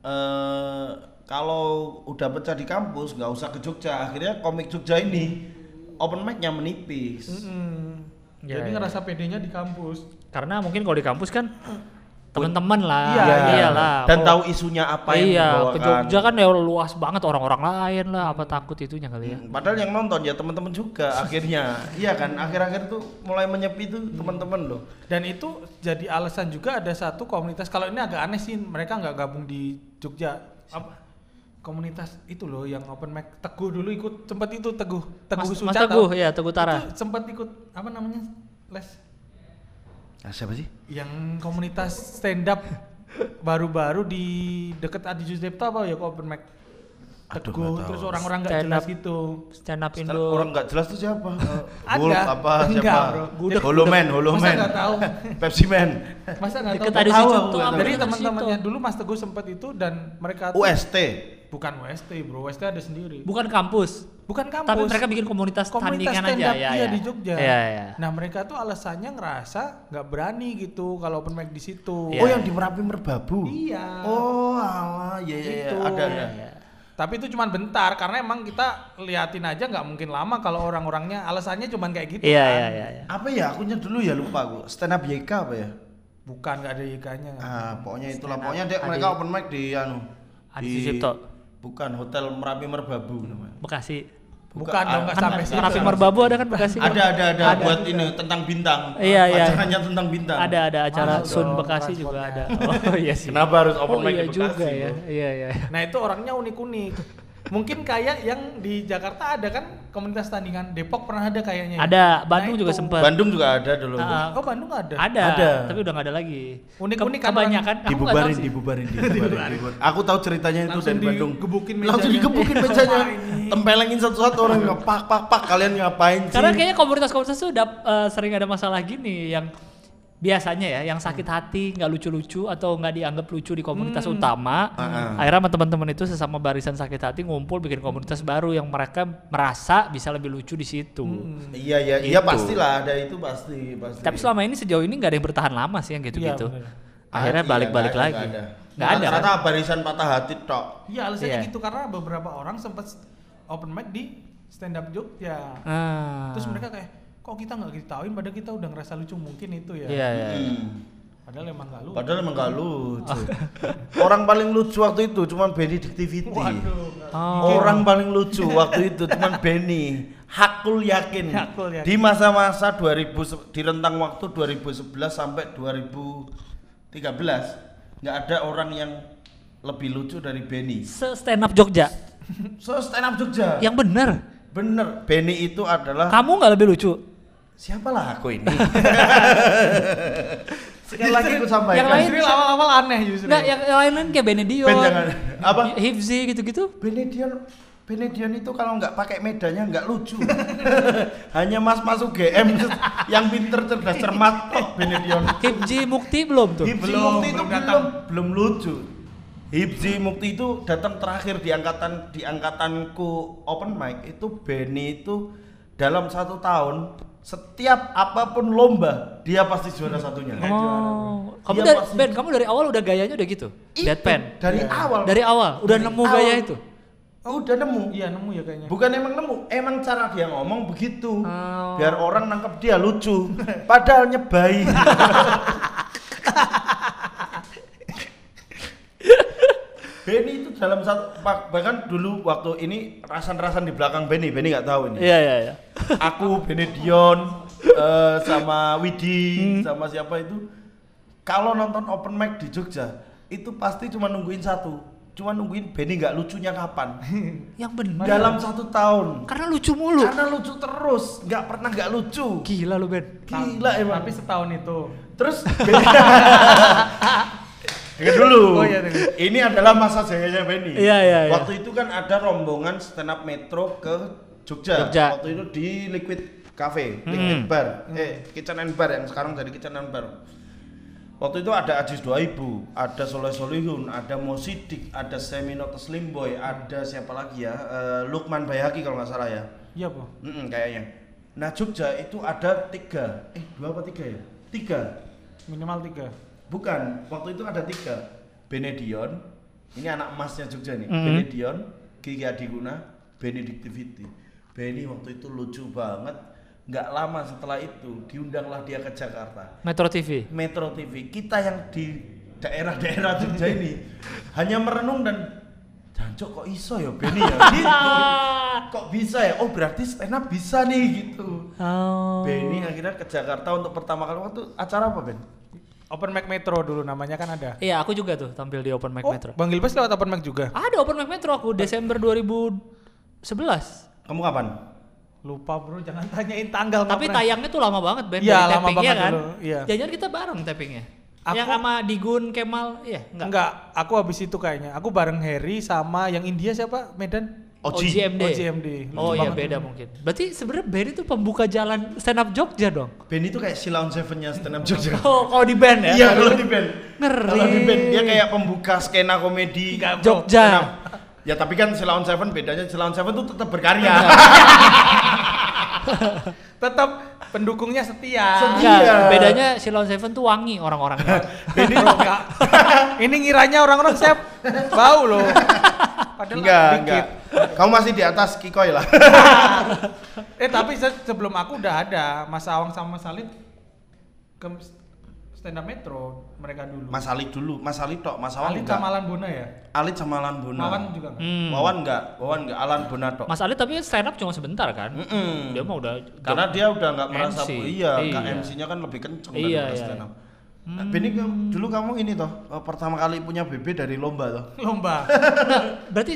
eh kalau udah pecah di kampus nggak usah ke Jogja. Akhirnya komik Jogja ini open mic-nya menipis. Mm-mm. Ya, jadi ya. ngerasa pedenya di kampus Karena mungkin kalau di kampus kan teman-teman lah. Iya, iya. iyalah. Dan Kalau- tahu isunya apa yang iya, dibawakan. ke Jogja kan ya luas banget orang-orang lain lah. Apa takut itunya kali ya? Hmm, Padahal yang nonton ya teman-teman juga akhirnya. Iya kan? Akhir-akhir tuh mulai menyepi tuh teman-teman loh. dan itu jadi alasan juga ada satu komunitas kalau ini agak aneh sih mereka nggak gabung di Jogja apa komunitas itu loh yang open mic teguh dulu ikut sempat itu teguh teguh Mas, Mas? Teguh ya, Teguh Tara. Itu sempat ikut apa namanya les Ah, siapa sih? yang komunitas stand up baru-baru di deket Adi Jusdepta apa ya kok open mic Aduh, teguh tahu. terus orang-orang nggak Stand jelas up. gitu Stand up Indo. Orang nggak jelas tuh siapa? Ada. Wolf apa Enggak, siapa? Holoman, masa Holoman. nggak tahu Pepsi Man. masa nggak Deket tahu Adi Tahu apa? jadi Adi teman-temannya dulu Mas Teguh sempat itu dan mereka tuh UST. Bukan WST bro WST ada sendiri Bukan kampus. bukan kampus Tapi mereka bikin komunitas, komunitas tandingan stand aja up ya. iya ya. di Jogja Iya, iya. nah mereka tuh alasannya ngerasa nggak berani gitu kalau open mic di situ Iya. Oh yang di Merapi Merbabu. iya Oh, alah, iya iya iya. Gitu. ada ada. Iya, iya. tapi itu cuman bentar karena emang kita liatin aja nggak mungkin lama kalau orang-orangnya alasannya cuman kayak gitu Iya, kan iya, iya, iya. Apa ya? Akunya dulu ya lupa aku. Stand up YK apa ya? bukan nggak ada ikannya Ah, pokoknya itulah. Pokoknya mereka open mic di anu. Adi di- Sucipto. Bukan Hotel Merapi Merbabu namanya. Bekasi. bukan dong nggak Kan sampai situ Merapi Merbabu ada kan Bekasi? Ada ada ada, buat ini tentang bintang. Iya, iya. Acaranya tentang bintang. Ada ada acara Mahal Sun dong Bekasi juga ada. Oh iya sih. Kenapa harus open oh, mic iya di Bekasi? juga ya. Iya iya. Nah itu orangnya unik-unik. Mungkin kayak yang di Jakarta ada kan komunitas tandingan Depok pernah ada kayaknya. ya? Ada Bandung Nah, juga itu. sempat. Bandung juga ada dulu. Ah, Oh Bandung ada. ada, Ada. tapi udah nggak ada lagi. Unik-unik Ke- kan kebanyakan. aku nggak tahu dibubarin, dibubarin, dibubarin, dibubarin. Aku tahu ceritanya itu Langsung dari Bandung. Langsung mejanya. digebukin mejanya. Tempelengin satu-satu orang nggak pak pak pak kalian ngapain sih? Karena kayaknya komunitas-komunitas tuh udah eh, sering ada masalah gini yang biasanya ya, yang sakit hati, nggak lucu-lucu atau nggak dianggap lucu di komunitas utama. Ah, ah. Akhirnya sama teman-teman itu sesama barisan sakit hati ngumpul bikin komunitas baru yang mereka merasa bisa lebih lucu di situ. Iya iya iya Gitu. pastilah ada itu pasti pasti. Tapi selama ini sejauh ini nggak ada yang bertahan lama sih yang gitu-gitu. Iya, bener. Akhirnya Ah, iya, balik-balik ada, lagi. nggak ada. Rata-rata kan? barisan patah hati tok. Iya alasannya Iya. gitu karena beberapa orang sempat open mic di stand up Jogja. Ah. Terus mereka kayak kok kita nggak diketahuin padahal kita udah ngerasa lucu mungkin itu ya. Iya iya. iya. Hmm. Padahal emang gak lucu. Padahal emang gak lucu. Orang paling lucu waktu itu cuman Benedictivity. Waduh. Oh. Orang paling lucu waktu itu cuman Benny. Hakul yakin. Hakul yakin. Di masa-masa 2000 se- di rentang waktu 2011 sampai 2013 nggak ada orang yang lebih lucu dari Benny. Se stand up Jogja. So stand up Jogja. Yang bener. Bener, Benny itu adalah Kamu nggak lebih lucu? Siapalah aku ini. Sekali lagi aku sampaikan. Yang lain- Justru awal-awal aneh justru. Enggak, yang yang lain-lain kayak Benedion. Ben jangan. Apa? Hifzi gitu-gitu. Benedion Benedion itu kalau nggak pakai medanya nggak lucu. Hanya mas-mas UGM yang pinter cerdas cermat kok Benedion. Hifzi Mukti belum tuh. Hipsi Belum, Mukti itu belum belum datang. belum lucu. Hipsi Mukti itu datang terakhir di angkatan di angkatanku open mic itu Benny itu dalam satu tahun setiap apa pun lomba dia pasti juara satunya. Oh, kamu Dia dari pasti- Ben, kamu dari awal udah gayanya udah gitu. Itu, Deadpan. dari awal. Dari awal udah Dari nemu awal. gaya itu. Oh, udah nemu. Iya nemu ya kayaknya. Bukan emang nemu, emang cara dia ngomong begitu. Oh. Biar orang nangkep dia lucu. Padahal nyebai. Benny itu dalam satu bahkan dulu waktu ini rasan-rasan di belakang Benny, Benny nggak tahu ini. Iya iya iya. Aku Benny Dion eh, sama Widi sama siapa itu kalau nonton open mic di Jogja itu pasti cuma nungguin satu, cuma nungguin Benny nggak lucunya kapan. Yang bener. dalam satu tahun Karena lucu mulu. karena lucu terus nggak pernah nggak lucu Gila lu Ben. gila emang Tapi setahun itu. terus Dengar dulu. Oh, iya, dengar. Ini adalah masa jayanya Benny. Iya, iya, iya. Waktu itu kan ada rombongan stand up metro ke Jogja. Jogja. Waktu itu di Liquid Cafe, Hmm. Liquid Bar, eh Kitchen and Bar yang sekarang jadi Kitchen and Bar. Waktu itu ada Ajis 2000, ada Soleh Solihun, ada Mo Sidik, ada Seminoto Slim Boy, ada siapa lagi ya? Eh, Lukman Bayaki kalau nggak salah ya. Iya po. Mm-mm, kayaknya. Nah Jogja itu ada tiga, eh dua apa tiga ya? Tiga. Minimal tiga. Bukan, waktu itu ada tiga. Benedion, ini anak emasnya Jogja nih. Mhm. Benedion, Kiki Adiguna, Benedictivity. Benny waktu itu lucu banget. Nggak lama setelah itu diundanglah dia ke Jakarta. Metro TV. Metro TV. Kita yang di daerah-daerah Jogja ini hanya merenung dan Jancok kok iso ya Benny ya gitu. Kok bisa ya? Oh berarti stand up bisa nih gitu. Oh. Benny akhirnya ke Jakarta untuk pertama kali waktu acara apa Ben? Open mic Metro dulu namanya kan ada. Iya, aku juga tuh tampil di Open Mic Oh, Metro. Bang Gilbas lewat open mic juga. Ada Open Mic Metro aku Desember 2011. Kamu kapan? Lupa bro, jangan tanyain tanggal. Tapi pernah. tayangnya tuh lama banget Ben. Iya, dari lama tappingnya banget kan. dulu, iya. Jangan kita bareng tappingnya. Aku- Yang sama Digun Kemal, iya enggak. Enggak, aku habis itu kayaknya. Aku bareng Harry sama yang India siapa? Medan. OGMD. OGMD. Oh Lucu iya banget beda mungkin. Berarti sebenarnya Benny itu pembuka jalan stand up Jogja dong. Ben itu kayak Silaun Seven-nya stand up Jogja. Oh, kalau di band ya? Iya kalau di band. Ngeri. Kalau di band dia kayak pembuka skena komedi Enggak, Jogja. bro. Ya tapi kan Silaun Seven bedanya Silaun Seven tuh tetap berkarya. Tetap pendukungnya setia. Setia. Iya. bedanya Silon Seven tuh wangi orang-orangnya. Enggak. Ini ngiranya orang-orang siap bau loh. Padahal enggak, dikit. enggak. Kamu masih di atas Kikoy lah. Eh tapi se- sebelum aku udah ada Mas Awang sama Mas Salib ke stand up Metro mereka dulu. Mas Ali dulu, Mas Ali tok, Mas Awan Alit enggak. sama Alan Bona ya? Alit sama Alan Bona. Mawan juga enggak? Hmm. Wawan enggak, Wawan enggak, Alan Bona tok. Mas Ali tapi stand up cuma sebentar kan? Mm-mm. Dia mah udah Karena dia udah nggak merasa MC. iya, Iya. MC-nya kan lebih kenceng Iya, daripada iya, stand up. iya. Nah, kamu- dulu kamu ini toh eh, pertama kali punya BB dari lomba toh. Lomba. Nah, berarti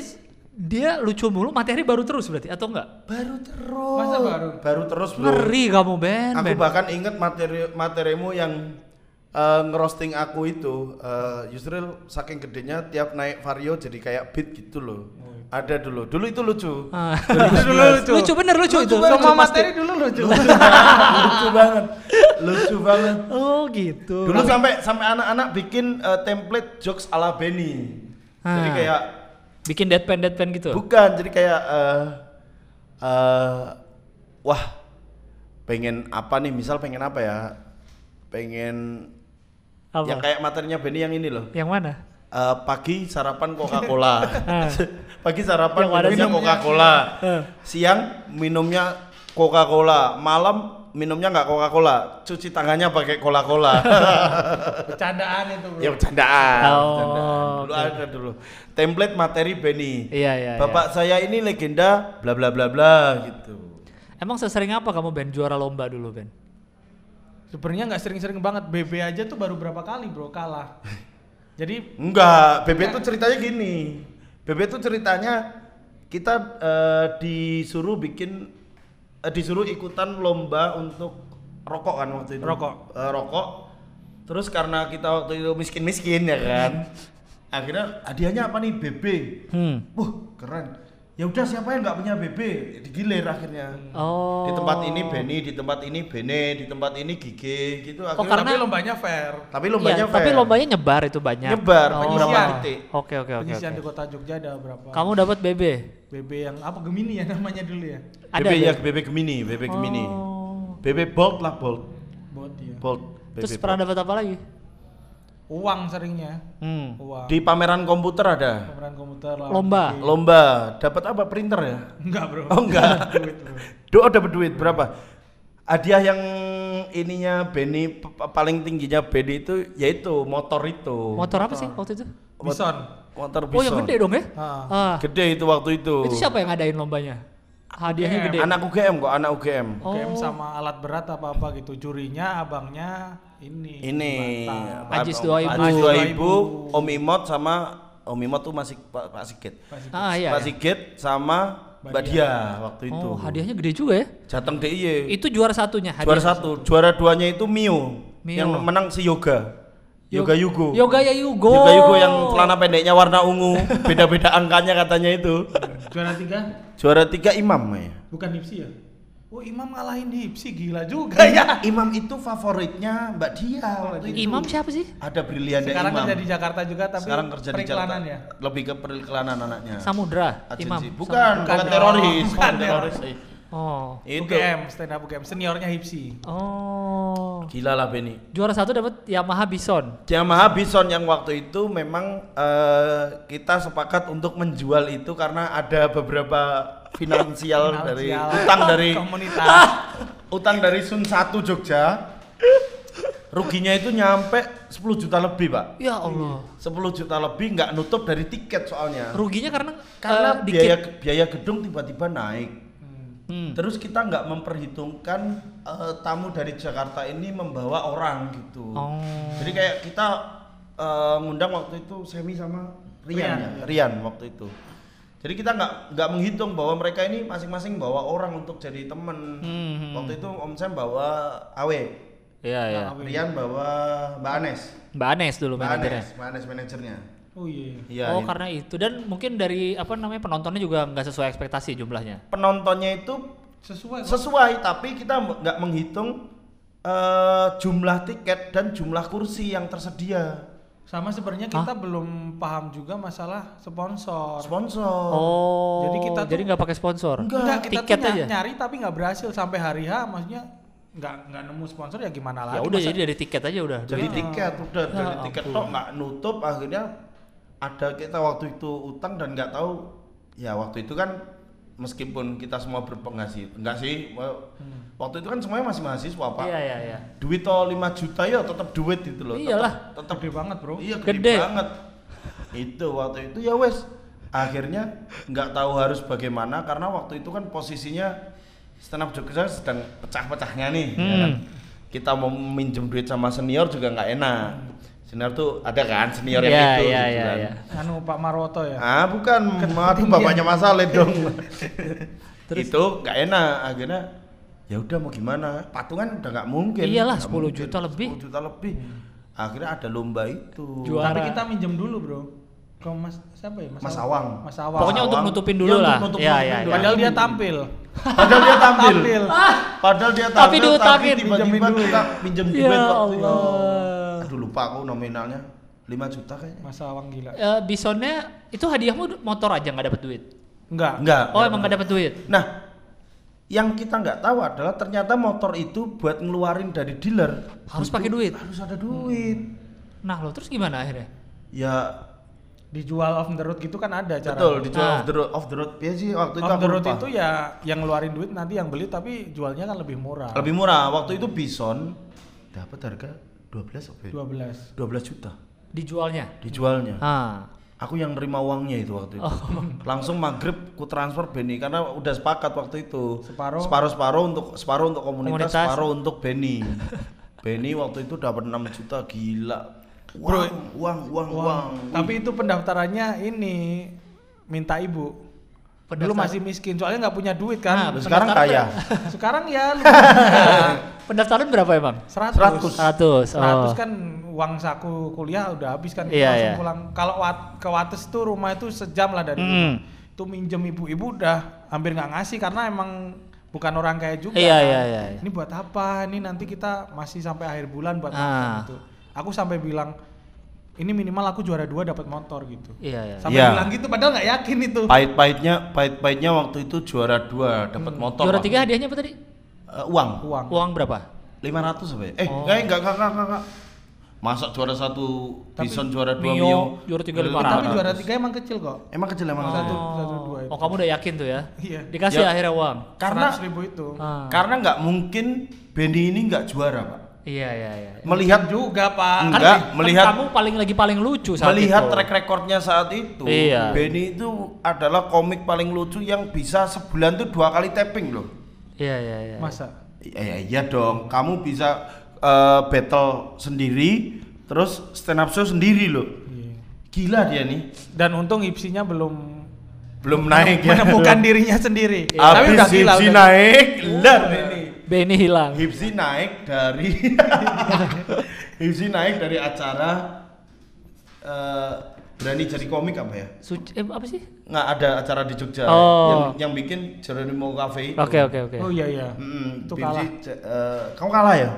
dia lucu mulu, materi baru terus berarti atau enggak? Baru terus. Masa baru? Baru terus bro. Ngeri kamu Ben. Aku Ben. bahkan inget materi materimu yang eh, ngerosting aku itu eh, Yusril saking gedenya tiap naik vario jadi kayak beat gitu loh. Ada dulu. Dulu itu lucu. Ah. Itu dulu lucu. lucu bener lucu, itu. Semua Lucu pasti. materi dulu lucu. lucu banget. Lucu banget. Oh gitu. Dulu sampai sampai anak-anak bikin eh, template jokes ala Benny. Jadi Ah. kayak bikin deadpan deadpan gitu. bukan, jadi kayak eh eh, wah pengen apa nih? Misal pengen apa ya? Pengen Apa? yang kayak materinya Benny yang ini loh. Yang mana? Eh, pagi sarapan Coca-Cola. Ah. pagi sarapan Yang minumnya minumnya. Coca-Cola. Ah. Siang minumnya Coca-Cola. Malam minumnya nggak Coca-Cola, cuci tangannya pakai Coca-Cola. Bercandaan itu, Bro. ya bercandaan. Oh, bercandaan. Dulu oke. ada dulu. Template materi Benny. Iya, iya, Bapak saya ini legenda bla bla bla bla gitu. Emang sesering apa kamu Ben juara lomba dulu Ben? Sebenarnya nggak sering-sering banget. BB aja tuh baru berapa kali, Bro, kalah. Jadi Enggak, BB tuh ceritanya gini. BB tuh ceritanya kita eh, disuruh bikin eh, disuruh ikutan lomba untuk rokok kan waktu itu. Rokok. Eh, rokok. Terus karena kita waktu itu miskin-miskin ya kan. Akhirnya hadiahnya apa nih BB. Hmm. Wah, keren. Ya udah siapa yang nggak punya BB? Digilir akhirnya. Oh. Di tempat ini Benny, di tempat ini Bene, di tempat ini Gige gitu Oh, akhirnya karena- tapi lombanya fair. tapi lombanya Iya, tapi fair. lombanya nyebar itu banyak. Nyebar, Oh. beberapa titik. Oke oke oke. Penyisian di kota Jogja ada berapa? Kamu dapat BB? BB yang apa Gemini ya namanya dulu ya? Ada BB ya? BB Gemini, BB Gemini. Oh. BB Bolt lah Bolt. Bot ya. Bolt. BB Terus Bolt. pernah dapat apa lagi? Uang seringnya. Hmm. Uang. di pameran komputer ada Pemeran komputer lah. Lomba. lomba, dapat apa printer ya? Enggak, Bro. Oh enggak. Duit, Bro. Doa dapat duit berapa? Hadiah yang ininya Benny paling tingginya Benny itu yaitu motor itu. Motor apa sih waktu itu? Bison. Motor Oh yang Bison. gede dong ya? Ah. Ah. Gede itu waktu itu. Itu siapa yang ngadain lombanya? Hadiahnya UGM. gede. Anak UGM kok, anak UGM. Oh. UGM sama alat berat apa apa gitu. Jurinya abangnya ini. Ini. Ajis dua ibu. Ajis dua ibu. Om Imot sama Om Imot tuh masih Pak, Pak Sigit. Ah iya. Pak iya. Sigit sama Mbak Dia waktu itu. Oh hadiahnya gede juga ya? Jateng DIY. Itu juara satunya. hadiah. Juara satu, juara duanya itu Mio. Mio. Yang menang si Yoga. Yoga Yugo. Yoga ya Yugo. Yoga Yugo yang celana pendeknya warna ungu. Beda-beda angkanya katanya itu. Juara tiga Juara tiga Imam ya. bukan Hipsi ya? Oh Imam ngalahin Hipsi gila juga ya. Imam itu favoritnya Mbak Dia waktu itu. Imam siapa sih? Ada Brilianda Sekarang Imam. kerja di Jakarta juga tapi Sekarang kerja di Jakarta. ya. Lebih ke periklanan anaknya. Samudra. Agensi. Imam. Bukan, Bukan bukan, teroris. Bukan Bukan teroris. Oh. Itu. UGM, stand up UGM, seniornya Hipsi. Oh. Gila lah Benny. Juara satu dapat Yamaha Bison. Yamaha Bison yang waktu itu memang eh, kita sepakat untuk menjual itu karena ada beberapa finansial dari utang dari komunitas. utang dari Sun 1 Jogja. Ruginya itu nyampe 10 juta lebih, Pak. Ya Allah. 10 juta lebih nggak nutup dari tiket soalnya. Ruginya karena Karena eh, biaya dikit. biaya gedung tiba-tiba naik. Hmm. Terus kita nggak memperhitungkan eh, tamu dari Jakarta ini membawa orang gitu. Oh. Jadi kayak kita eh, ngundang waktu itu Semi sama Rian, Rian, ya, Rian waktu itu. Jadi kita nggak nggak menghitung bahwa mereka ini masing-masing bawa orang untuk jadi temen. Hmm, hmm. Waktu itu Om Sam bawa Awe, Iya ya. Rian bawa Mbak Anes, Mbak Anes dulu Mbak manajernya. Anes, Mbak Anes manajernya. Oh iya. Iya. oh ini. karena itu dan mungkin dari apa namanya penontonnya juga nggak sesuai ekspektasi jumlahnya. penontonnya itu Sesuai. kok. sesuai tapi kita nggak menghitung eh, jumlah tiket dan jumlah kursi yang tersedia Sama sebenarnya kita belum paham juga masalah sponsor. sponsor Oh. Jadi kita tuh- jadi nggak pakai sponsor. Enggak, Enggak, kita tiket tuh aja? nyari tapi nggak berhasil sampai hari H maksudnya nggak nggak nemu sponsor ya gimana lagi. Ya udah Masa- jadi dari tiket aja udah. jadi Duit. tiket udah Ya dari tiket tok nggak nutup akhirnya ada kita waktu itu utang dan nggak tahu ya waktu itu kan meskipun kita semua berpenghasilan enggak sih wa- waktu itu kan semuanya masih mahasiswa pak Iya iya iya. duit toh 5 juta ya tetap duit itu loh Iyalah. tetap, tetap gede banget bro. Iya gede, Gede. banget. Itu waktu itu ya wes. Akhirnya nggak tahu harus bagaimana karena waktu itu kan posisinya stand up Jogja sedang pecah-pecahnya nih. ya Hmm. kan. Kita mau minjem duit sama senior juga nggak enak. Senior tuh ada kan senior yang Iya itu. iya gitu iya. kan. iya. Anu Pak Marwoto ya. Ah bukan, aduh bapaknya Mas Ale dong. itu nggak enak akhirnya ya udah mau gimana patungan udah nggak mungkin Iyalah, Nggak 10 mungkin. juta lebih. 10 juta lebih akhirnya ada lomba itu Juara. Tapi kita minjem dulu bro. Ke Mas siapa ya? Mas Awang. Mas Awang. Pokoknya untuk Awang. nutupin Iya, dulu untuk lah. nutup- Iya nutupin iya. dulu. iya. Padahal dia tampil. Padahal dia tampil. Tampil. Padahal dia Tapi tampil diutangin, tiba-tiba minjemin dulu. kita pinjem Ya duit waktu itu. Allah. Aduh lupa aku nominalnya 5 juta kayaknya. Mas Awang gila. Eh, bisonnya itu hadiahmu motor aja nggak dapet duit. Enggak. Enggak. Oh emang nggak dapet duit. Nah, yang kita nggak tahu adalah ternyata motor itu buat ngeluarin dari dealer Harus pakai duit. Harus ada duit. Nah lo terus gimana akhirnya? Ya dijual off the road gitu kan ada cara. Betul, dijual Ah. off the road. Off the road. Ya sih waktu itu Off the road lupa. itu ya yang ngeluarin duit nanti yang beli tapi jualnya kan lebih murah. lebih murah. Waktu itu Bison dapat harga 12 apa ya? 12. 12 juta Dijualnya. dijualnya. Ah. Aku yang nerima uangnya itu waktu itu. Langsung maghrib ku transfer Benny karena udah sepakat waktu itu. Separuh. separuh separuh untuk separuh untuk komunitas, Komunitas. separuh untuk Benny. Benny waktu itu dapat 6 juta gila. Bro, Uang, uang, uang, uang. Tapi itu pendaftarannya ini minta ibu. Dulu Pendaftar- masih miskin soalnya nggak punya duit Nah, kan. Terus sekarang kaya. Sekarang ya. Pendaftaran berapa emang? 100. 100. 100 Oh. kan uang saku kuliah udah habis kan Iya, langsung iya. pulang. Kalau wat, ke Wates tuh rumah itu sejam lah dari rumah. Itu minjem ibu-ibu udah hampir nggak ngasih karena emang bukan orang kaya juga. Iya, kan. iya, iya, iya. Ini buat apa? Ini nanti kita masih sampai akhir bulan buat Ah. makan gitu. Aku sampai bilang ini minimal aku juara dua dapat motor gitu. Iya, iya. Sampai Iya. bilang gitu padahal nggak yakin itu. Pahit-pahitnya, pahit-pahitnya waktu itu juara dua dapat motor. Juara tiga itu. hadiahnya apa tadi? Eh, uang. Uang. Uang berapa? 500 apa ya? Eh, Oh. enggak, enggak, enggak, enggak, enggak. Masa juara satu Tapi Bison juara dua Mio, Mio, juara tiga Eh, 500. Tapi juara tiga emang kecil kok. Emang kecil emang Oh. Satu, satu dua itu. Oh, kamu udah yakin tuh ya? Iya. Dikasih Ya. akhirnya uang. Karena 100 ribu itu. Ah. karena nggak mungkin Benny ini nggak juara, Pak. Iya, iya, iya. Melihat juga pak. Enggak, Kan- melihat kan kamu paling lagi paling lucu saat melihat itu. track recordnya saat itu, Iya. Benny itu adalah komik paling lucu yang bisa sebulan tuh dua kali tapping loh. Iya, iya, iya. Masa? Iya iya, iya dong, kamu bisa eh, battle sendiri, terus stand up show sendiri loh. Iya. Gila dia nih, Dan untung Ipsinya belum belum naik ya. menemukan dirinya sendiri. Iya. Tapi Habis udah gila. Udah. naik, lar ini. Benny hilang. Hipsi naik dari Hipsi naik dari acara eh, berani jadi komik apa ya? Suci, eh, apa sih? Nggak ada acara di Jogja Oh. yang, yang bikin Jeronimo Cafe itu. Oke, oke, oke. Oh iya iya. Mm, Itu Hipsi, kalah. eh, kamu kalah ya?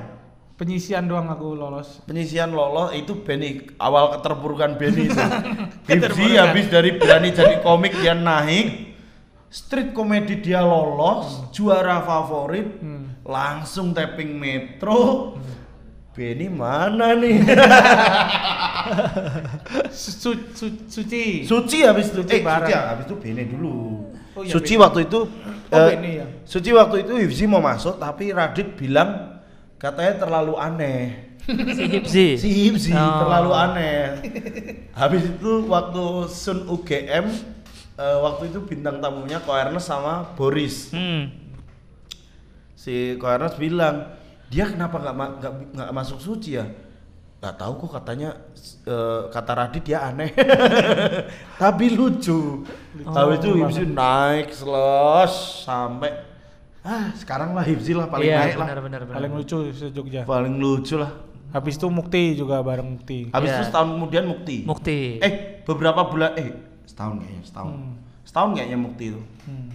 Penyisian doang aku lolos. Penyisian lolos itu Benny awal keterpurukan Benny itu. Hipsi habis dari berani jadi komik dia naik street komedi dia lolos juara favorit Hmm. Langsung tapping metro Benny mana nih Su- su- su- suci. Suci habis itu Suci eh bareng. Suci habis itu Benny dulu Oh iya, Suci Benny. waktu itu Oh, eh, Benny ya. Suci waktu itu Hipsi mau masuk tapi Radit bilang katanya terlalu aneh Si Hipsi. si Hipsi Oh. terlalu aneh. Habis itu waktu Sun UGM eh, waktu itu bintang tamunya Ko Ernest sama Boris. Hmm. Si Ko Ernest bilang dia kenapa nggak ma- nggak nggak masuk suci ya? Gak tahu kok katanya eh, kata Radit dia aneh. Tapi lucu. Habis itu Hipsi naik selos sampai ah sekarang lah Hipsi lah paling Iya, naik lah. benar, benar. Paling lucu se Jogja. Paling lucu lah. Habis itu Mukti juga bareng Mukti. Habis Iya. itu setahun kemudian Mukti. Mukti. Eh, beberapa bulan eh setahun kayaknya, setahun. Hmm. Setahun kayaknya Mukti itu. Hmm.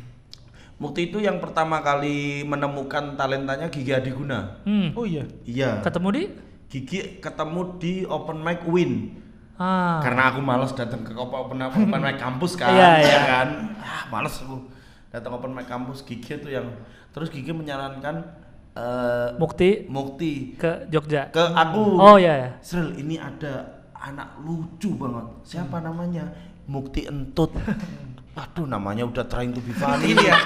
Mukti itu yang pertama kali menemukan talentanya Gigi Adiguna. Hmm. Oh iya. Iya. Ketemu di? Gigi ketemu di open mic Win. Ah. Karena aku males datang ke open, open mic kampus kan, Iya, ya iya. kan. Ah, males aku datang open mic kampus. Gigi itu yang terus Gigi menyarankan eh Mukti Mukti ke Jogja. ke aku. Oh iya ya. Srel, ini ada anak lucu banget. Siapa namanya? Mukti Entut. Aduh, namanya udah trying to be funny. Iya,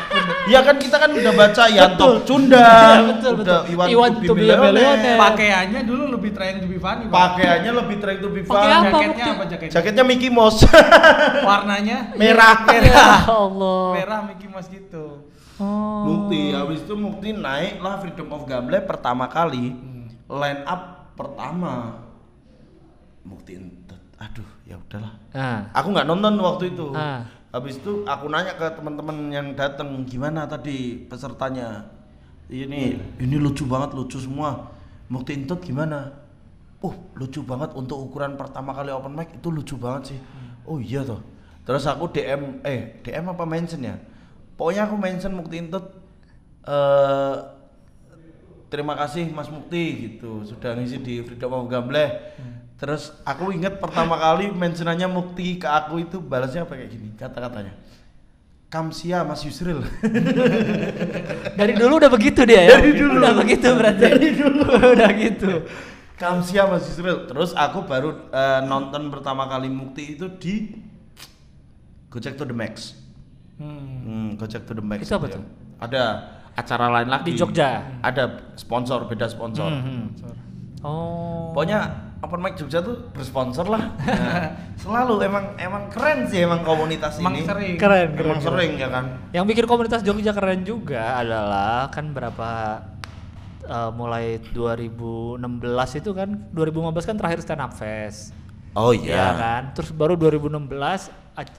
Iya kan kita kan udah baca Yanto Cunda, Iya, betul, udah betul. Iwan, Iwan to be be millionaire. Pakaiannya dulu lebih trying to be funny. Pak. Pakaiannya lebih trying to be funny. apa, Jaketnya apa jaketnya? Jaketnya Mickey Mouse. Warnanya Merah. Ya merah. Allah. Merah Mickey Mouse gitu. Oh. Mukti, habis itu Mukti naik lah Freedom of Gamble pertama kali. Line up pertama. Mukti. Aduh, ya udahlah. Nah. Aku nggak nonton waktu itu. Ah. Habis itu aku nanya ke teman-teman yang datang gimana tadi pesertanya. Ini ini lucu banget, lucu semua. Mukti Intut gimana? Oh, lucu banget untuk ukuran pertama kali open mic itu lucu banget sih. Oh iya toh. Terus aku DM eh DM apa mention ya? Pokoknya aku mention Mukti Intut eh terima kasih Mas Mukti gitu sudah ngisi di Freedom of Gamble. Terus aku ingat pertama kali mentionannya Mukti ke aku itu balasnya pakai gini kata-katanya. Kamsia Mas Yusril. Dari dulu udah begitu dia ya? Dari dulu. Udah begitu berarti. Dari dulu. udah gitu. Kamsia Mas Yusril. Terus aku baru eh, nonton pertama kali Mukti itu di Gojek to the Max. Hmm. Hmm, Gojek to the Max. Itu apa ya. tuh? Ada acara lain lagi Di Jogja? Ada sponsor, beda sponsor. Hmm, hmm. Oh. Pokoknya open mic Jogja tuh bersponsor lah. Nah, selalu emang emang keren sih emang komunitas Emang ini. sering. keren, keren. Emang keren. sering ya kan. Yang bikin komunitas Jogja keren juga adalah kan berapa eh, mulai 2016 itu kan 2015 kan terakhir stand up fest. Oh Iya kan? Terus baru 2016 ac-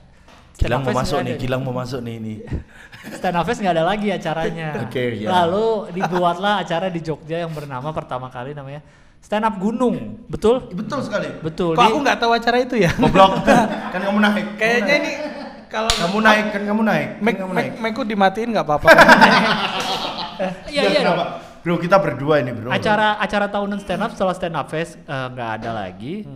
stand Gilang mau masuk nih. Gilang mau masuk nih ini. Stand up fest nggak ada lagi acaranya. Oke, ya. Lalu dibuatlah acara di Jogja yang bernama pertama kali namanya Stand Up Gunung. Betul? Betul sekali. Betul. Kok Di- aku nggak tahu acara itu ya? Goblok. kan kamu naik. Kayaknya ini kalau kamu naik kan kamu naik. Kan Mac, kamu naik. Macku dimatiin nggak apa-apa. Iya iya? Bro, kita berdua ini, Bro. Acara acara tahunan stand up setelah stand up fest eh, nggak ada lagi.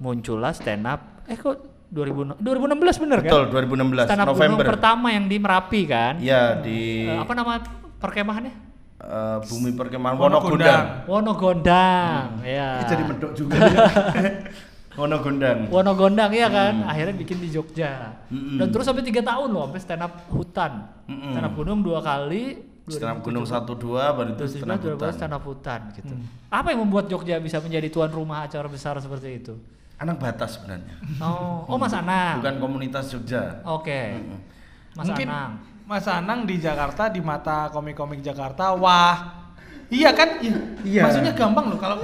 Muncullah stand up. Eh kok 2000, 2016 bener kan? Betul, 2016 Stand up November. gunung pertama yang di Merapi kan? Iya, di Eh, apa nama perkemahannya? Eh, Bumi Perkemahan Wonogondang. Wonogondang. Wonogondang. Hmm. Ya. Ini jadi medok juga. Wonogondang. Wonogondang ya kan, akhirnya bikin di Jogja. Mm-mm. Dan terus sampai tiga tahun loh, sampai stand up hutan. Mm-mm. Stand up gunung dua kali. Stand up Gunung 12 baru itu stand up hutan. stand up hutan gitu. Apa yang membuat Jogja bisa menjadi tuan rumah acara besar seperti itu? Anak batas sebenarnya. Oh, oh Mas Anang. Bukan komunitas Jogja. Oke. Mas Mungkin Anang. Mas Anang di Jakarta di mata komik-komik Jakarta wah iya kan iya. Iya. maksudnya gampang loh kalau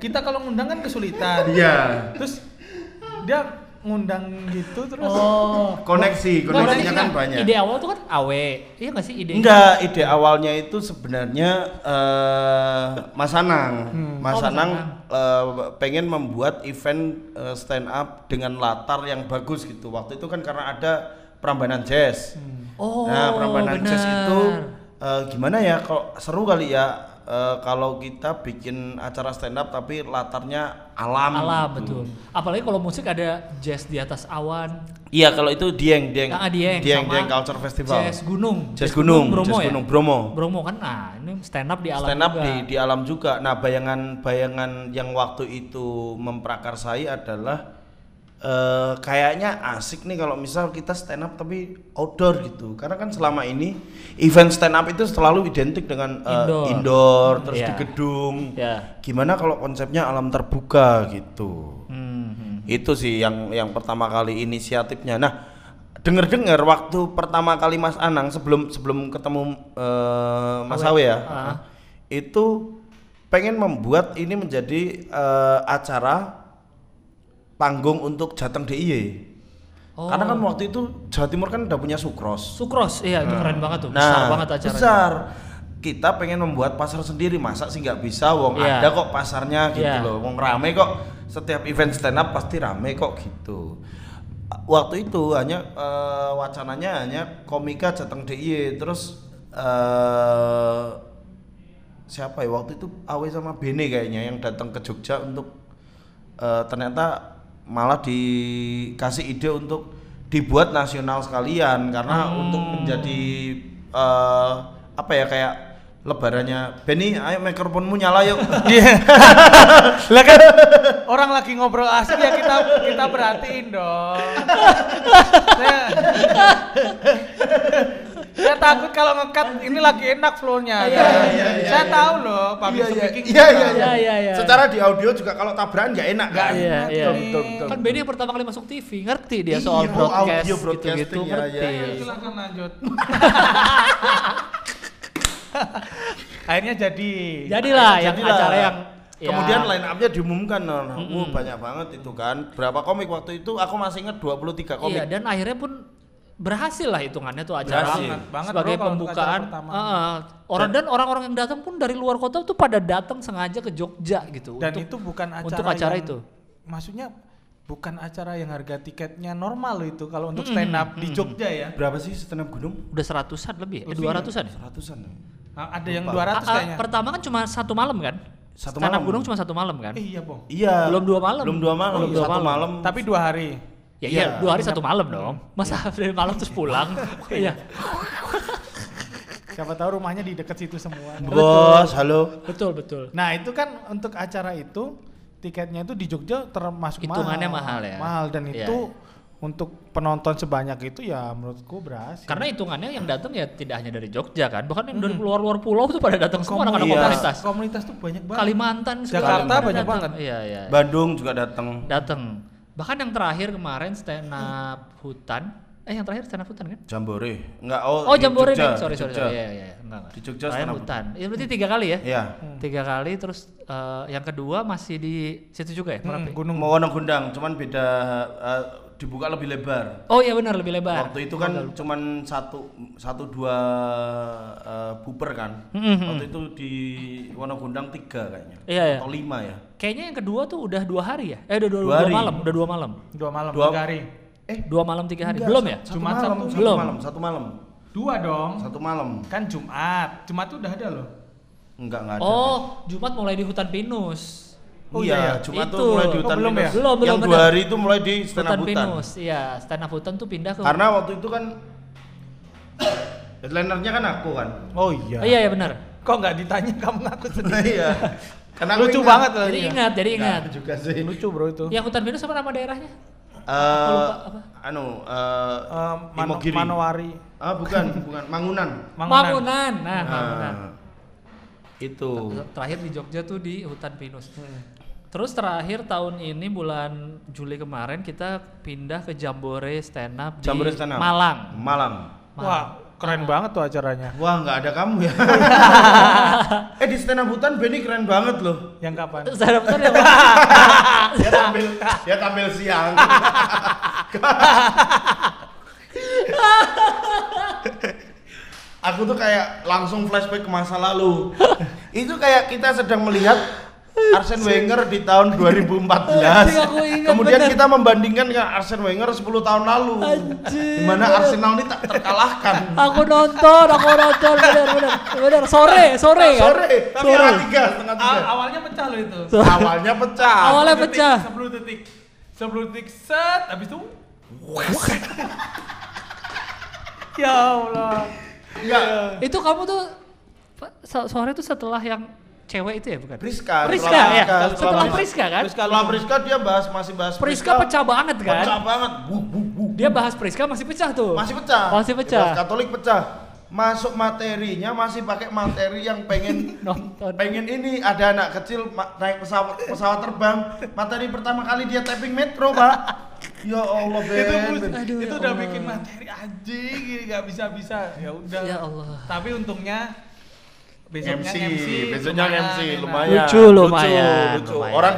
kita kalau ngundang kan kesulitan Iya. terus dia ngundang gitu terus Oh. Koneksi, koneksinya kan nggak, banyak. Ide awal tuh kan awe. Iya nggak sih ide? Enggak, ide awalnya itu sebenarnya eh, Mas Anang. Mas Oh, Anang eh, pengen membuat event eh, stand up dengan latar yang bagus gitu. Waktu itu kan karena ada Prambanan Jazz. Oh, nah, Prambanan Jazz benar. itu eh, gimana ya? Kalau seru kali ya eh, kalau kita bikin acara stand up tapi latarnya alam. Alam gitu. betul. Apalagi kalau musik ada jazz di atas awan. Iya, kalau itu Dieng, Dieng. Ah, Dieng, Dieng, sama Dieng Culture Festival. Jazz Gunung. Jazz Gunung, Bromo Jazz ya? Gunung, Bromo. Bromo kan nah ini stand up di alam stand up juga. di di alam juga. Nah, bayangan-bayangan yang waktu itu memprakarsai adalah eh kayaknya asik nih kalau misal kita stand up tapi outdoor gitu. Karena kan selama ini event stand up itu selalu identik dengan eh, Indoor. indoor, terus Iya. di gedung. Ya. Gimana kalau konsepnya alam terbuka gitu? Hmm, hmm. Itu sih yang yang pertama kali inisiatifnya. Nah, dengar-dengar waktu pertama kali Mas Anang sebelum sebelum ketemu eh, Mas Awe ya, Ah. itu pengen membuat ini menjadi eh, acara panggung untuk Jateng DIY. Oh. Karena kan waktu itu Jawa Timur kan udah punya Sukros. Sukros, iya itu keren banget tuh. besar Nah, banget acaranya. besar. Kita pengen membuat pasar sendiri, masa sih nggak bisa? Wong Iya. ada kok pasarnya gitu Iya. loh. Wong rame kok. Setiap event stand up pasti rame kok gitu. Waktu itu hanya eh, wacananya hanya komika Jateng DIY terus eh siapa ya waktu itu Awe sama Bene kayaknya yang datang ke Jogja untuk eh, ternyata malah dikasih ide untuk dibuat nasional sekalian karena untuk menjadi eh, apa ya kayak lebarannya Benny ayo mikrofonmu nyala yuk Iya. Lah kan orang lagi ngobrol asik ya kita kita perhatiin dong. saya, takut kalau ngekat ini lagi enak flow-nya. Iya, iya, iya, saya iya. tahu loh public Iya, iya. speaking. Iya, iya, Iya, iya, iya. secara di audio juga kalau tabrakan nggak enak kan Iya, iya. betul, betul. Kan Benny yang pertama kali masuk TV, ngerti dia soal Iya, broadcast, gitu-gitu, ya, ngerti. ya, silakan lanjut. Akhirnya jadi. Jadilah yang Jadilah. acara yang ya, Kemudian line up-nya diumumkan, nah, Wah, banyak banget itu kan. Berapa komik waktu itu? Aku masih inget 23 komik. Iya, dan akhirnya pun berhasil lah hitungannya tuh acara Berhasil. Banget, banget, sebagai bro, pembukaan. Heeh. orang dan orang-orang yang datang pun dari luar kota tuh pada datang sengaja ke Jogja gitu. Dan untuk- itu bukan acara untuk acara yang- itu. Maksudnya bukan acara yang harga tiketnya normal loh itu kalau untuk stand up di Jogja ya. Berapa sih stand up gunung? udah seratusan lebih, eh, Lebih dua ratusan ya? Seratusan. ya? Ada yang Lupa. 200 Ah, ah, kayaknya. pertama kan cuma satu malam kan? Satu Stand up malam. gunung cuma satu malam kan? Eh, iya, Bong. Iya. Belum dua malam. Belum dua malam. Belum dua satu malam. malam. Tapi dua hari. Ya iya, Iya. dua hari satu malam dong. Masa dari malam terus pulang? Iya. Siapa tahu rumahnya di dekat situ semua. Bos, halo. Betul, betul. Nah itu kan untuk acara itu tiketnya itu di Jogja termasuk Hitungannya mahal ya? Mahal dan Iya, itu untuk penonton sebanyak itu ya menurutku berhasil. Karena hitungannya yang datang ya tidak hanya dari Jogja kan, bahkan yang dari luar-luar pulau tuh pada datang semua anak-anak Iya. komunitas. komunitas tuh banyak banget. Kalimantan, segala Jakarta banyak datang. banget. Iya, iya. Bandung juga datang. Datang. Bahkan yang terakhir kemarin stand up hutan. Eh yang terakhir stand up hutan kan? Jambore. Enggak, oh. Oh, Jambore Jogja, nih. Sorry, sorry, sorry. Iya, iya, enggak, enggak. Di Jogja stand up hutan. Itu berarti tiga kali ya? Iya. Tiga kali terus eh, yang kedua masih di situ juga ya? Hmm, gunung Mau Wonogundang, cuman beda eh, dibuka lebih lebar. Oh iya benar lebih lebar. Waktu itu kan cuman satu satu dua eh, buper kan. Mhm. Waktu itu di Wonogundang tiga kayaknya. Iya, iya. Atau lima ya. Kayaknya yang kedua tuh udah dua hari ya? Eh udah dua, Dua dua malam, udah dua malam. dua malam Dua- tiga hari. Eh, Dua malam tiga hari. enggak, Belum ya? Satu Jumat, malam, satu Belum. malam, satu malam. Dua dong. Satu malam. Kan Jumat. Jumat tuh udah ada loh. Enggak, enggak ada. Oh, Jumat mulai di hutan pinus. oh iya, iya. Jumat Itu. tuh mulai di Oh, hutan belum pinus. ya? Belum, belum, Yang dua hari itu mulai di stand up Hutan hutan. pinus, iya. Stand up hutan tuh pindah ke. Karena waktu itu kan headlinernya kan aku kan. Oh iya. Oh, iya ya benar. Kok nggak ditanya kamu ngaku sendiri? iya. Karena Lucu ingat. banget loh. Jadi ingat, jadi ingat. Nggak juga sih. Lucu bro itu. Yang hutan pinus apa nama daerahnya? Eh, lupa, apa? anu eh Eh, Mano- Imogiri. Manowari. Ah, bukan, bukan Mangunan. Mangunan. Nah, Mangunan. Nah, itu. Terakhir di Jogja tuh di hutan pinus. Hmm. Terus terakhir tahun ini bulan Juli kemarin kita pindah ke Jambore stand up di Jambore stand up. Malang. Malang. Wah, keren banget tuh acaranya. Wah, nggak ada kamu ya. eh di stand up hutan Benny keren banget loh. Yang kapan? Stand up hutan ya, Bang? Dia tampil, dia tampil siang. Aku tuh kayak langsung flashback ke masa lalu. Itu kayak kita sedang melihat Arsene Wenger di tahun 2014. Anjing, aku ingat Kemudian bener. kita membandingkan dengan Arsene Wenger 10 tahun lalu. Anjing. Di mana Arsenal ini tak terkalahkan. aku nonton, aku nonton benar benar. Benar sore, sore kan? Sore, tapi Sore. tiga, setengah tiga. A- awalnya pecah loh itu. Awalnya pecah. Awalnya 10 detik, pecah. 10 detik. 10 detik set habis itu Ya Allah. Enggak. Itu kamu tuh sore itu setelah yang cewek itu ya bukan? Priska, Priska setelah ya. Priska, Setelah Priska kan? Setelah Priska dia bahas masih bahas Priska pecah banget kan? Pecah banget. Wuh, wuh, wuh. Dia bahas Priska masih pecah tuh. Masih pecah. Masih pecah. Bahas Katolik pecah. Masuk materinya masih pakai materi yang pengen Nonton. pengen ini ada anak kecil naik pesawat pesawat terbang. Materi pertama kali dia tapping metro, Pak. Ya Allah, Ben. itu Ben. Aduh, itu ya udah Allah. bikin materi anjing gini nggak bisa bisa ya udah Ya Allah. tapi untungnya besoknya MC, MC, besoknya lumayan MC lumayan. Lucu, lumayan, lucu. lumayan. Orang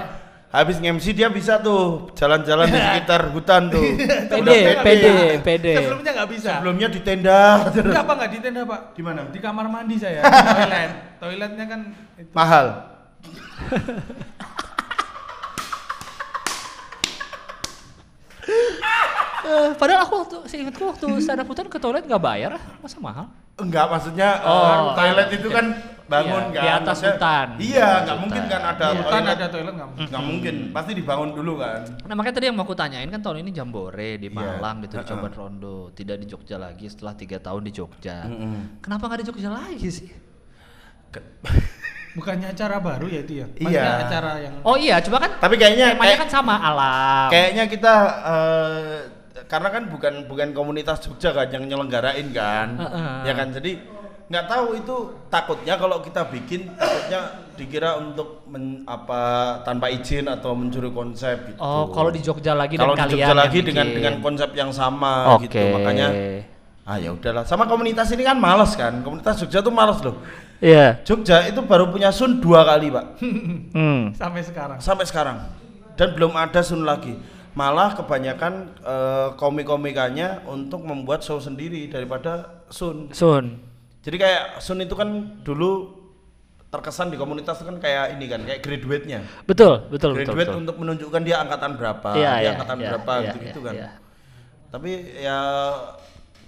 habis MC dia bisa tuh jalan-jalan di sekitar hutan tuh. Pede, pede, pede. sebelumnya nggak bisa Sebelumnya di tenda. Enggak apa nggak di tenda pak Di mana? di kamar mandi saya di toilet toiletnya kan itu. Mahal. Eh, padahal aku waktu seingatku waktu stand up hutan ke toilet nggak bayar, masa mahal? Enggak, maksudnya Oh. eh, toilet itu kan bangun Iya, kan. di atas Maksudnya- hutan. Iya, nggak mungkin hutan. kan ada Di hutan toilet. ada toilet nggak mungkin. Nggak mungkin, pasti dibangun dulu kan. Nah makanya tadi yang mau aku tanyain kan tahun ini Jambore di Iya. Malang gitu di Heeh. Coban Rondo, tidak di Jogja lagi setelah tiga tahun di Jogja. Mm-mm. Kenapa nggak di Jogja lagi sih? Ke- bukannya acara baru ya itu ya Iya. Maksudnya acara yang Oh iya, coba kan Tapi kayaknya temanya kayak- kan sama alam. kayaknya kita eh, karena kan bukan bukan komunitas Jogja kan yang nyelenggarain kan. Heeh. Ya kan, jadi nggak tahu itu takutnya kalau kita bikin takutnya dikira untuk men- apa tanpa izin atau mencuri konsep gitu. Oh, kalau di Jogja lagi kalau di Jogja yang lagi dengan bikin. dengan konsep yang sama Oke. gitu makanya ah ya udahlah sama komunitas ini kan males kan komunitas Jogja tuh males loh Iya. Jogja itu baru punya sun dua kali pak Hmm. sampai sekarang sampai sekarang dan belum ada sun lagi malah kebanyakan eh, komik-komikannya untuk membuat show sendiri daripada sun Sun. jadi kayak sun itu kan dulu terkesan di komunitas itu kan kayak ini kan kayak graduate-nya Betul, betul, betul. graduate betul. untuk menunjukkan dia angkatan berapa Iya, dia iya, angkatan iya, berapa iya, gitu-gitu iya, kan iya. tapi ya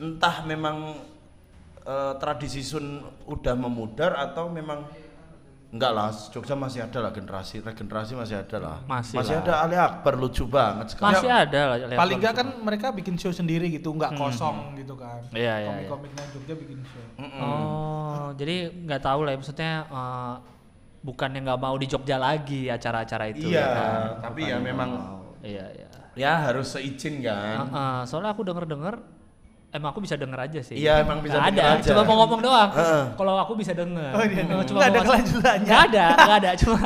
entah memang eh, tradisi sun udah memudar atau memang Enggak lah, Jogja masih ada lah generasi, regenerasi masih ada lah. Masih masih lah. ada Ali Akbar lucu banget sekarang. Masih ada lah. lihat Paling nggak langsung. kan mereka bikin show sendiri gitu, nggak kosong gitu kan. Hmm. Iya, iya, Komik-komiknya Jogja bikin show. Mm-mm. Oh, jadi nggak tahu lah ya maksudnya eh, bukannya nggak mau di Jogja lagi acara-acara itu Iya, ya kan? tapi ya Bukannya memang mau. Iya, iya. ya harus seizin kan. Heeh, soalnya aku denger-denger emang aku bisa denger aja sih. Iya, emang bisa Nggak denger ada, aja. cuma mau ngomong doang. Heeh. Kalau aku bisa denger. Oh, iya, Eh, iya. Nggak ada mau- kelanjutannya. Nggak ada, nggak ada, cuma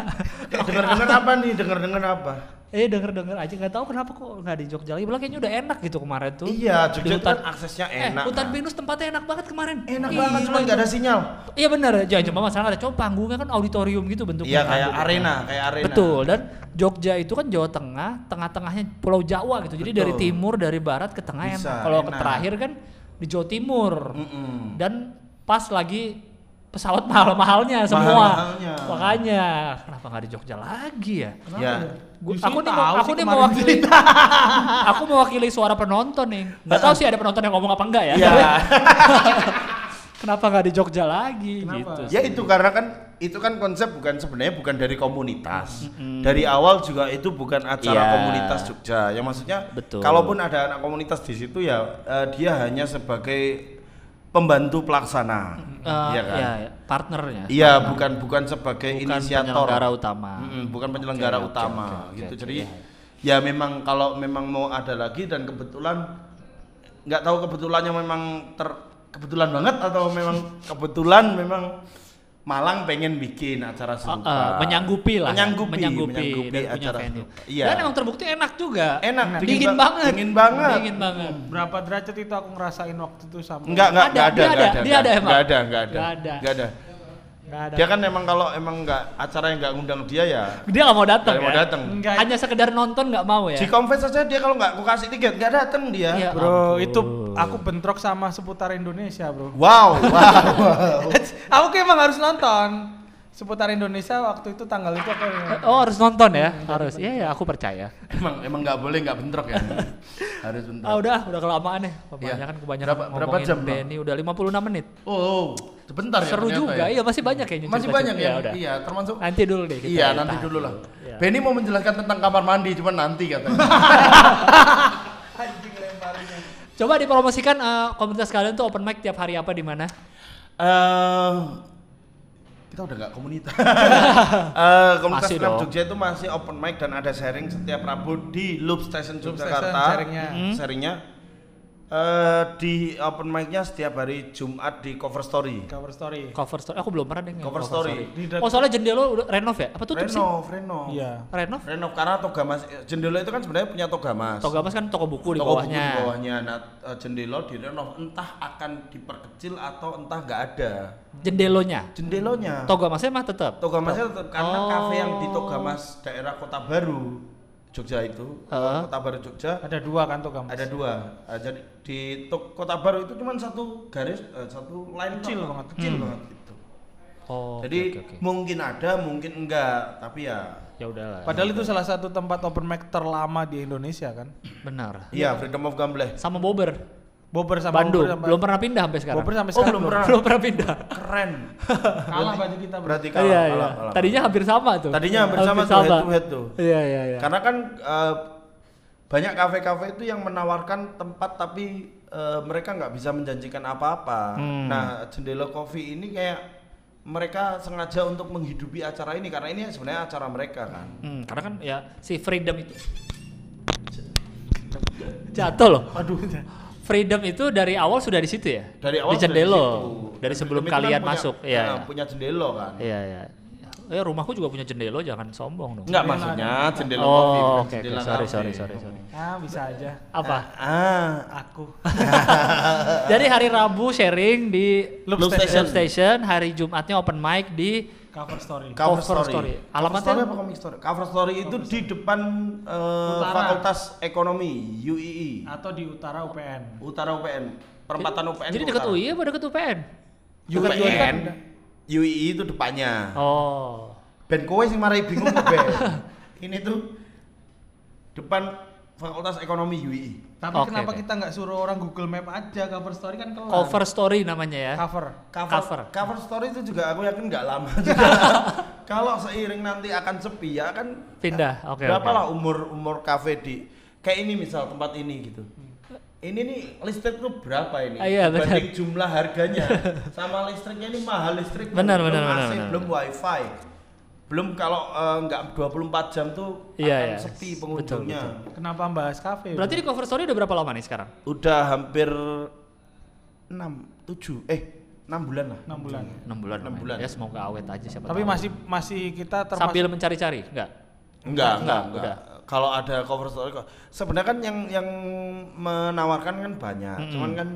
Dengar-dengar apa nih? Dengar-dengar apa? Eh denger-denger aja nggak tahu kenapa kok nggak di Jogja lagi. Kayaknya udah enak gitu kemarin tuh. Iya, Jogja hutan kan aksesnya Eh, enak. hutan kan. pinus tempatnya enak banget kemarin. Enak Gila banget, cuma nggak ada sinyal. Iya benar, jangan cuma masalah ada coba panggungnya kan auditorium gitu bentuknya. Iya, kan, kayak bentuknya. arena, kayak arena. Betul dan Jogja itu kan Jawa Tengah, tengah-tengahnya Pulau Jawa gitu. Jadi Betul. dari timur, dari barat ke tengah Bisa. Kalau terakhir kan di Jawa Timur. Mm-mm. Dan pas lagi pesawat mahal-mahalnya semua. Mahal-mahalnya. Makanya kenapa nggak di Jogja lagi ya? Ya. Gua- Di sini aku nih tahu mau, aku nih mewakili aku mewakili suara penonton nih. Nggak tahu sih ada penonton yang ngomong apa enggak ya. Iya. Kenapa nggak di Jogja lagi Kenapa? gitu? Ya itu karena kan itu kan konsep bukan sebenarnya bukan dari komunitas. Dari awal juga itu bukan acara Iya. komunitas Jogja. Yang maksudnya Betul. kalaupun ada anak komunitas di situ ya eh, dia hanya sebagai pembantu pelaksana. Eh, Iya kan? iya, iya, partnernya. Iya, bukan bukan sebagai Bukan inisiator. penyelenggara utama. Mm-mm, bukan penyelenggara oke, utama oke, oke, gitu. Jadi iya. ya memang kalau memang mau ada lagi dan kebetulan nggak tahu kebetulannya memang ter kebetulan banget atau memang kebetulan memang Malang pengen bikin acara Uh, serupa. uh, menyanggupi lah, ya. Menyanggupi, menyanggupi, menyanggupi dan acara serupa. Iya. Dan emang terbukti enak juga. Enak, dingin, dingin ba- banget. dingin banget. Dingin banget. Berapa derajat itu aku ngerasain waktu itu sama. Enggak, enggak, Ada, enggak ada, dia enggak ada, ada, dia ada enggak ada, enggak ada, Enggak ada. enggak ada. Nggak ada. Dia kan emang kalau emang enggak acara yang enggak ngundang dia ya Dia nggak mau datang. nggak mau ya? datang. Enggak. Hanya sekedar nonton nggak mau ya. Si confess aja dia kalau nggak aku kasih tiket nggak datang dia. Iya. Bro, ampun. itu aku bentrok sama seputar Indonesia, Bro. Wow, wow, wow. aku kayak emang harus nonton. Seputar Indonesia waktu itu tanggal itu aku Oh harus nonton ya, harus. Iya ya, aku percaya. emang emang nggak boleh nggak bentrok ya. Harus bentrok. Ah udah, udah kelamaan nih. Kebanyakan Iya. kebanyakan Berapa- berapa jam? Benny udah 56 menit. Oh, oh, sebentar ya. Seru juga, ya. iya masih banyak kayaknya. Masih banyak ya. udah. Iya, termasuk. Nanti dulu deh. kita Iya, nanti dulu lah. Iya. Benny mau menjelaskan tentang kamar mandi, cuman nanti katanya. Coba dipromosikan eh, komunitas kalian tuh open mic tiap hari apa di mana? Eh, kita udah nggak komunitas. Eh, komunitas Masih dong. Jogja itu masih open mic dan ada sharing setiap Rabu di Loop Station Loop Yogyakarta. Station sharingnya. Mm. Sharingnya. Eh, di open mic-nya setiap hari Jumat di Cover Story. cover story. Cover story. Aku belum pernah deh. Cover story. Di dat- Oh soalnya jendela udah renov ya? Apa tutup sih? Renov, renov. Iya. Renov? Renov karena toga mas jendela itu kan sebenarnya punya toga mas. Toga Mas kan toko buku di Toko buku bawahnya. di bawahnya. Nah, eh, jendela direnov entah akan diperkecil atau entah nggak ada. Jendelonya. Jendelanya. Toga Masnya mah tetap. Toga Masnya tetap karena Oh. kafe yang di Toga Mas daerah Kota Baru Jogja itu, Heeh. Kota Baru Jogja Ada dua kan tuh kamu. ada dua. Eh, jadi di Kota Baru itu cuma satu garis, eh, satu line Kecil banget. kecil Hmm. banget gitu. Oh. jadi oke, oke, oke. mungkin ada, mungkin enggak, tapi ya ya udahlah. Padahal itu salah satu tempat open mic terlama di Indonesia kan. Benar. iya Freedom of Gamble. Sama Bobber. Bobber sama Bandung. Bobber Belum pernah pindah sampai sekarang. Bobber sampai Oh, sekarang belum pernah. belum pernah pindah. Keren. Kalah berarti kita. Berarti kalah, Iya, kalah, iya. kalah. Tadinya hampir sama tuh. Tadinya hampir sama tuh, head to head tuh. Iya, iya, iya. Karena kan eh, banyak kafe-kafe itu yang menawarkan tempat tapi eh, mereka nggak bisa menjanjikan apa-apa. Hmm. Nah, jendela coffee ini kayak mereka sengaja untuk menghidupi acara ini karena ini sebenarnya acara mereka kan. Hmm, karena kan ya si freedom itu jatuh loh. Aduh. Freedom itu dari awal sudah di situ ya? Dari awal di sudah jendelo. situ. Dari sebelum Freedom kalian punya- masuk. nah, Iya. iya. punya jendela kan. Iya, iya. Eh rumahku juga punya jendelo, jangan sombong dong. Enggak Jendela. maksudnya jendela oh, coffee, bukan oke, oke. jendela Sorry, sorry, sorry, sorry. Ah, bisa aja. Apa? Ah, Aku. Jadi hari Rabu sharing di Loop Station. Loop Station, hari Jumatnya open mic di Cover story. cover, Cover story. story. Cover Alamatnya- story apa comic story? Cover story itu di depan Utara. Fakultas Ekonomi UII. Atau di utara UPN. Utara UPN. Perempatan UPN. Jadi dekat. UI apa dekat UPN? Dekat UI kan UPN. UII itu depannya. Oh. Ben kowe sing marai bingung Ben. Ini tuh depan Fakultas Ekonomi UII. Tapi Oke, kenapa oke. kita nggak suruh orang Google Map aja cover story kan kelar. Cover story namanya ya. Cover. cover, Cover. cover story itu juga aku yakin nggak lama juga. Kalau seiring nanti akan sepi ya kan Pindah. Oke. berapa oke. lah umur umur kafe di kayak ini misal tempat ini gitu. Ini nih listrik tuh berapa ini? Ah, iya, benar. Dibanding jumlah harganya sama listriknya ini mahal listrik. Benar, belum benar, AC, benar, belum wifi. Belum kalau eh, nggak 24 jam tuh Iya, akan iya. sepi Betul, pengunjungnya. Kenapa bahas kafe? Berarti di cover story udah berapa lama nih sekarang? Udah hampir 6 7 eh 6 bulan lah. 6 bulan. 6 bulan. Enam namanya. bulan. Ya semoga awet aja siapa Tapi tahu. masih masih kita termasuk sambil mencari-cari, enggak? Enggak, Enggak, enggak, enggak. Kalau ada cover story kok. Sebenarnya kan yang yang menawarkan kan banyak. Mm-mm. Cuman kan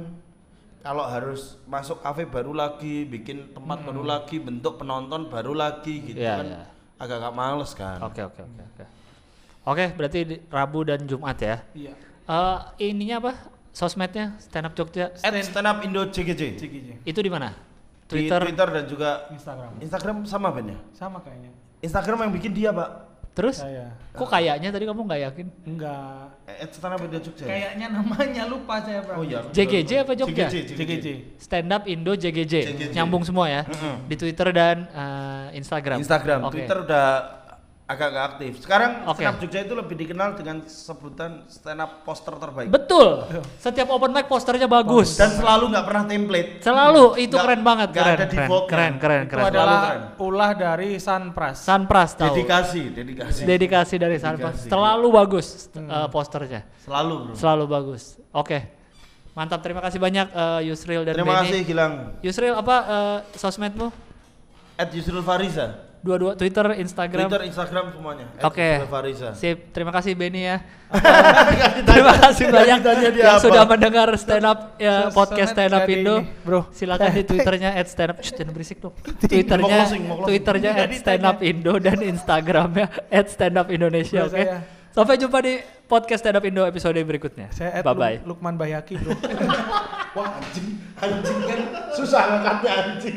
kalau harus masuk kafe baru lagi, bikin tempat baru lagi, bentuk penonton baru lagi gitu Iya, kan. iya. Agak-agak males kan. Oke, oke, oke, oke. Oke, berarti di Rabu dan Jumat ya. Iya. Eh ininya apa? Sosmednya Stand Up Jogja. At stand up Indo. CGJ. Itu di mana? Di Twitter. Twitter dan juga Instagram. Instagram sama Ben ya? Sama kayaknya. Instagram yang bikin dia, Pak. Terus? Saya. Kok kayaknya tadi kamu nggak yakin? Enggak. At stand up Indo Jogja. ya? Kayaknya namanya lupa saya, Bro. Oh iya. JGJ apa Jogja? JGJ. CGJ. Stand Up Indo JGJ. JGJ. Nyambung semua ya. Mm-mm. Di Twitter dan eh, Instagram. Instagram, Oke. Twitter udah agak-agak aktif. Sekarang Oke. stand up Jogja itu lebih dikenal dengan sebutan stand up poster terbaik. Betul. Setiap open mic posternya bagus. Dan selalu nggak pernah template. Selalu itu Nggak- keren banget, nggak keren, ada keren, keren, keren, Itu keren. Selalu adalah keren. ulah dari Sunpras. Sunpras tahu. Dedikasi, dedikasi. Dedikasi dari Sunpras. Dedikasi. Selalu bagus eh, posternya. Selalu, Bro. Selalu bagus. Oke. Mantap, terima kasih banyak eh, Yusril dan Terima Benny. kasih Gilang. Yusril apa eh, sosmedmu? At Yusril Fariza. Dua-dua Twitter, Instagram. Twitter, Instagram semuanya. Oke. Fariza. Sip, terima kasih Benny ya. terima kasih banyak yang apa. sudah mendengar stand up ya, Sosmed podcast stand up Indo. ini, bro. Silakan di Twitternya at stand up. Shh, jangan berisik dong. Twitternya. Twitternya Nggak at stand up Indo dan Instagramnya at stand up Indonesia. Oke. saya. Sampai jumpa di podcast stand up Indo episode berikutnya. Saya Bye bye. Luk- Lukman Bayaki, Bro. Wah anjing, anjing kan susah ngangkatnya anjing.